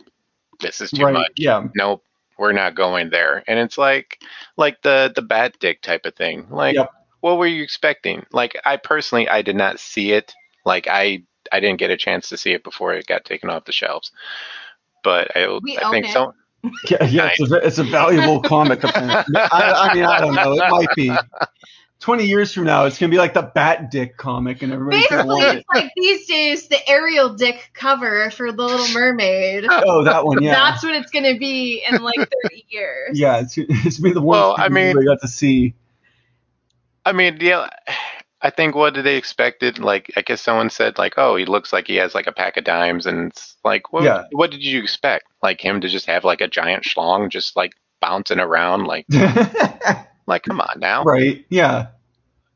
this is too right? much." Yeah. Nope, we're not going there. And it's like like the the bat dick type of thing. Like, Yep. What were you expecting? Like, I personally, I did not see it. Like, I I didn't get a chance to see it before it got taken off the shelves. But I, We I think it. so. Yeah, yeah, it's a, it's a valuable comic. I, I mean, I don't know. It might be. Twenty years from now, it's gonna be like the Bat Dick comic, and everybody's gonna basically want it's it. like these days the Ariel Dick cover for The Little Mermaid. Oh, that one, yeah, That's what it's gonna be in like 30 years. yeah. It's, gonna be the one Well, I mean- we got to see. I mean, yeah. I think what did they expected? Like, I guess someone said like, "Oh, he looks like he has like a pack of dimes," and it's like, what? Yeah. What did you expect? Like him to just have like a giant schlong, just like bouncing around? Like, like, come on now. right? Yeah.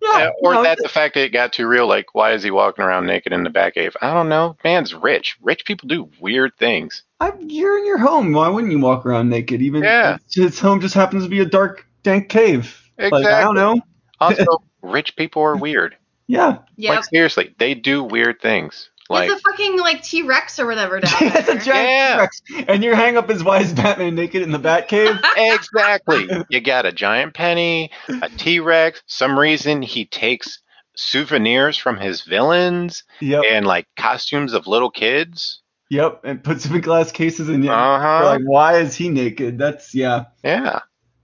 Yeah. Or no, that the fact that it got too real, like why is he walking around naked in the Batcave? I don't know. Man's rich. Rich people do weird things. I, you're in your home. Why wouldn't you walk around naked? Even Yeah. his home just happens to be a dark, dank cave. Like I don't know. Also, rich people are weird. Yeah. Yep. Like seriously, they do weird things. Like it's a fucking like T Rex or whatever down it's a there. giant Yeah. T-Rex. And your hang up is why is Batman naked in the Batcave? exactly. You got a giant penny, a T Rex. Some reason he takes souvenirs from his villains yep. and like costumes of little kids. Yep. And puts them in glass cases and yeah. Uh huh. Like, why is he naked? That's yeah. Yeah.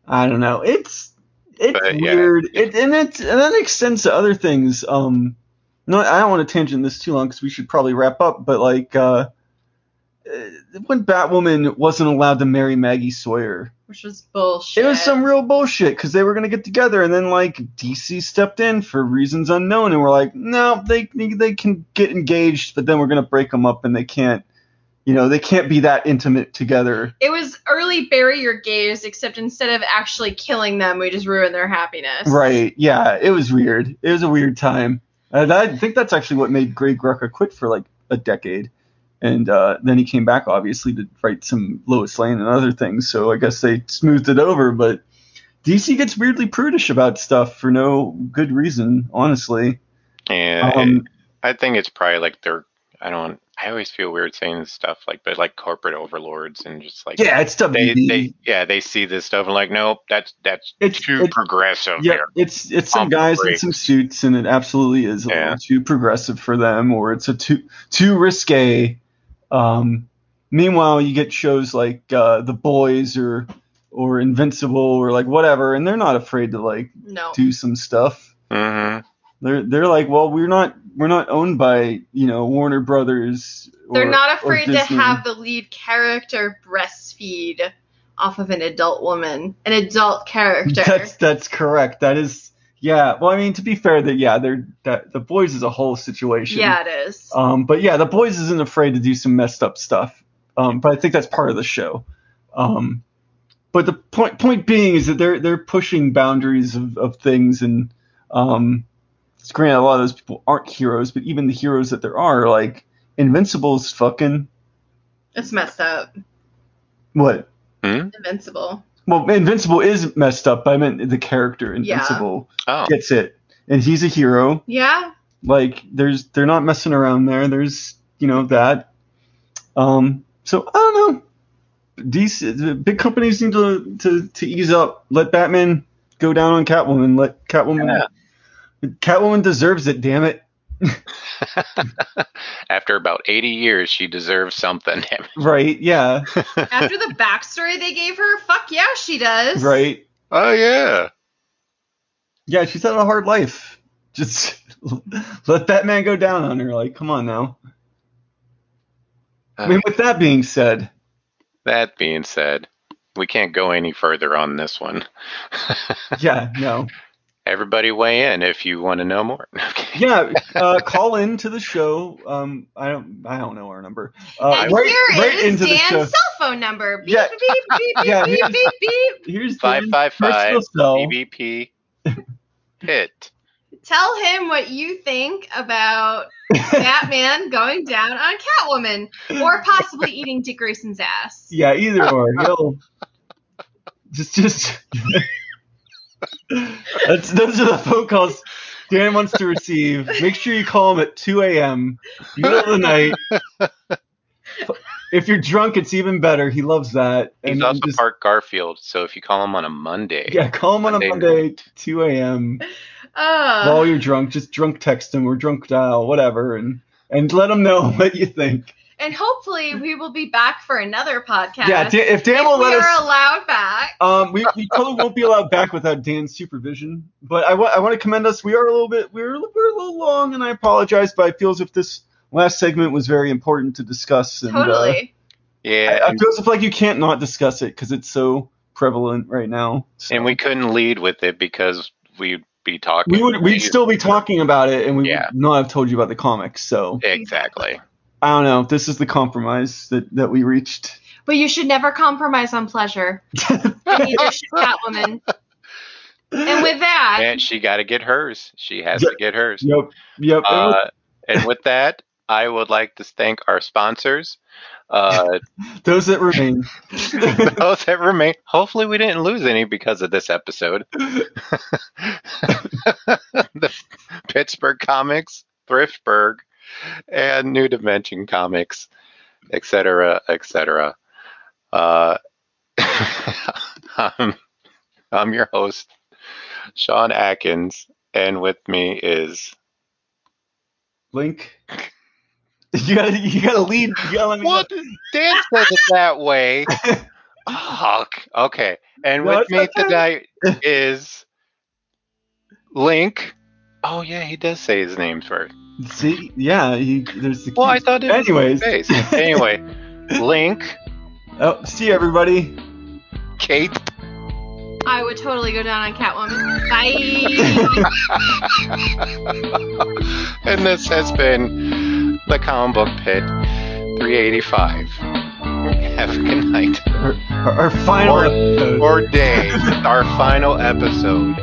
I don't know. It's it's But, yeah. weird. It and it and that extends to other things. Um, no, I don't want to tangent this too long because we should probably wrap up. But like, uh, uh, when Batwoman wasn't allowed to marry Maggie Sawyer, Which was bullshit. it was some real bullshit because they were gonna get together and then like DC stepped in for reasons unknown and we're like, no, they they can get engaged, but then we're gonna break them up and they can't. You know, they can't be that intimate together. It was early bury your gays, except instead of actually killing them, we just ruined their happiness. Right. Yeah. It was weird. It was a weird time. And I think that's actually what made Greg Rucka quit for like a decade. And uh, then he came back, obviously, to write some Lois Lane and other things. So I guess they smoothed it over. But DC gets weirdly prudish about stuff for no good reason, honestly. And Um, I think it's probably like they're I don't I always feel weird saying this stuff like, but like corporate overlords and just like Yeah, it's they, WB. they yeah they see this stuff and like nope that's that's It's- too it's- progressive yeah, here. it's it's some Pump the guys in some suits, and it absolutely is a Yeah. little too progressive for them, or it's a too too risque. Um, meanwhile, you get shows like uh, The Boys or or Invincible or like whatever, and they're not afraid to like No. do some stuff. hmm They're they're like, well, we're not we're not owned by you know Warner Brothers. Or, They're not afraid to have the lead character breastfeed off of an adult woman, an adult character. That's that's correct. That is yeah. Well, I mean, to be fair, that yeah, they're that the boys is a whole situation. yeah, it is. Um, but yeah, the boys isn't afraid to do some messed up stuff. Um, but I think that's part of the show. Um, but the point point being is that they're they're pushing boundaries of, of things, and um, it's granted a lot of those people aren't heroes, but even the heroes that there are, like Invincible's fucking It's messed up. what? Invincible. Well, Invincible is messed up, but I meant the character Yeah. Invincible Oh, gets it, and he's a hero. Yeah. Like there's they're not messing around there. There's you know that. Um, so I don't know. These big companies need to, to to ease up. Let Batman go down on Catwoman. Let Catwoman. Catwoman deserves it. Damn it. after about 80 years, she deserves something. Right. Yeah. After the backstory they gave her, fuck yeah, she does. right. oh yeah. Yeah. She's had a hard life. Just let that man go down on her. Like, come on now. I mean, with that being said, That being said, we can't go any further on this one. yeah, no. Everybody weigh in if you want to know more. yeah, uh, call in to the show. Um, I don't, I don't know our number. Uh, And right, here right is into the show. Dan's cell phone number. Beep, Yeah. beep, beep, beep, Yeah, beep, here's- beep, beep. Here's Five Dan's five five personal cell. BBP hit. Tell him what you think about Batman going down on Catwoman, or possibly eating Dick Grayson's ass. Yeah, either or. He'll just, just. That's, those are the phone calls Dan wants to receive. Make sure you call him at 2 a.m. middle of the night. If you're drunk, it's even better. He loves that. He's And also just- Park Garfield, so if you call him on a Monday, Yeah, call him on a Monday Monday, 2 a.m. Uh, while you're drunk. Just drunk text him or drunk dial, whatever, and and let him know what you think. And hopefully we will be back for another podcast. Yeah, Dan, if Dan if will we're allowed back. Um, we, we totally won't be allowed back without Dan's supervision. But I want I want to commend us. We are a little bit we're we're a little long, and I apologize. But I feel as if this last segment was very important to discuss. And, uh, Totally. yeah, I, I feel as if like you can't not discuss it because it's so prevalent right now. So. and we couldn't lead with it because we'd be talking. we would we'd still be talking about it, and we Yeah. would not have told you about the comics. So exactly. I don't know. This is the compromise that that we reached. But you should never compromise on pleasure. And neither should Catwoman. And with that, And she got to get hers. She has Yeah. to get hers. Yep. Yep. and with Uh, and with that, I would like to thank our sponsors. Uh, those that remain. those that remain. Hopefully, we didn't lose any because of this episode. the Pittsburgh Comics, Thriftburg, and New Dimension Comics, etc., etc. Uh, I'm, I'm your host, Sean Atkins, and with me is Link. You gotta you gotta lead. You gotta let me know. what? Dan says it that way. Oh, okay. And No, with me tonight is Link. Oh yeah, he does say his name first. See, yeah, he, there's the. Well, I thought it was Anyways. his face. Anyway, Link, Oh, see everybody. Kate, I would totally go down on Catwoman. Bye. and this has been the Comic Book Pit 385. Have a good night Our, our, our final Or- episode. or day, our final episode.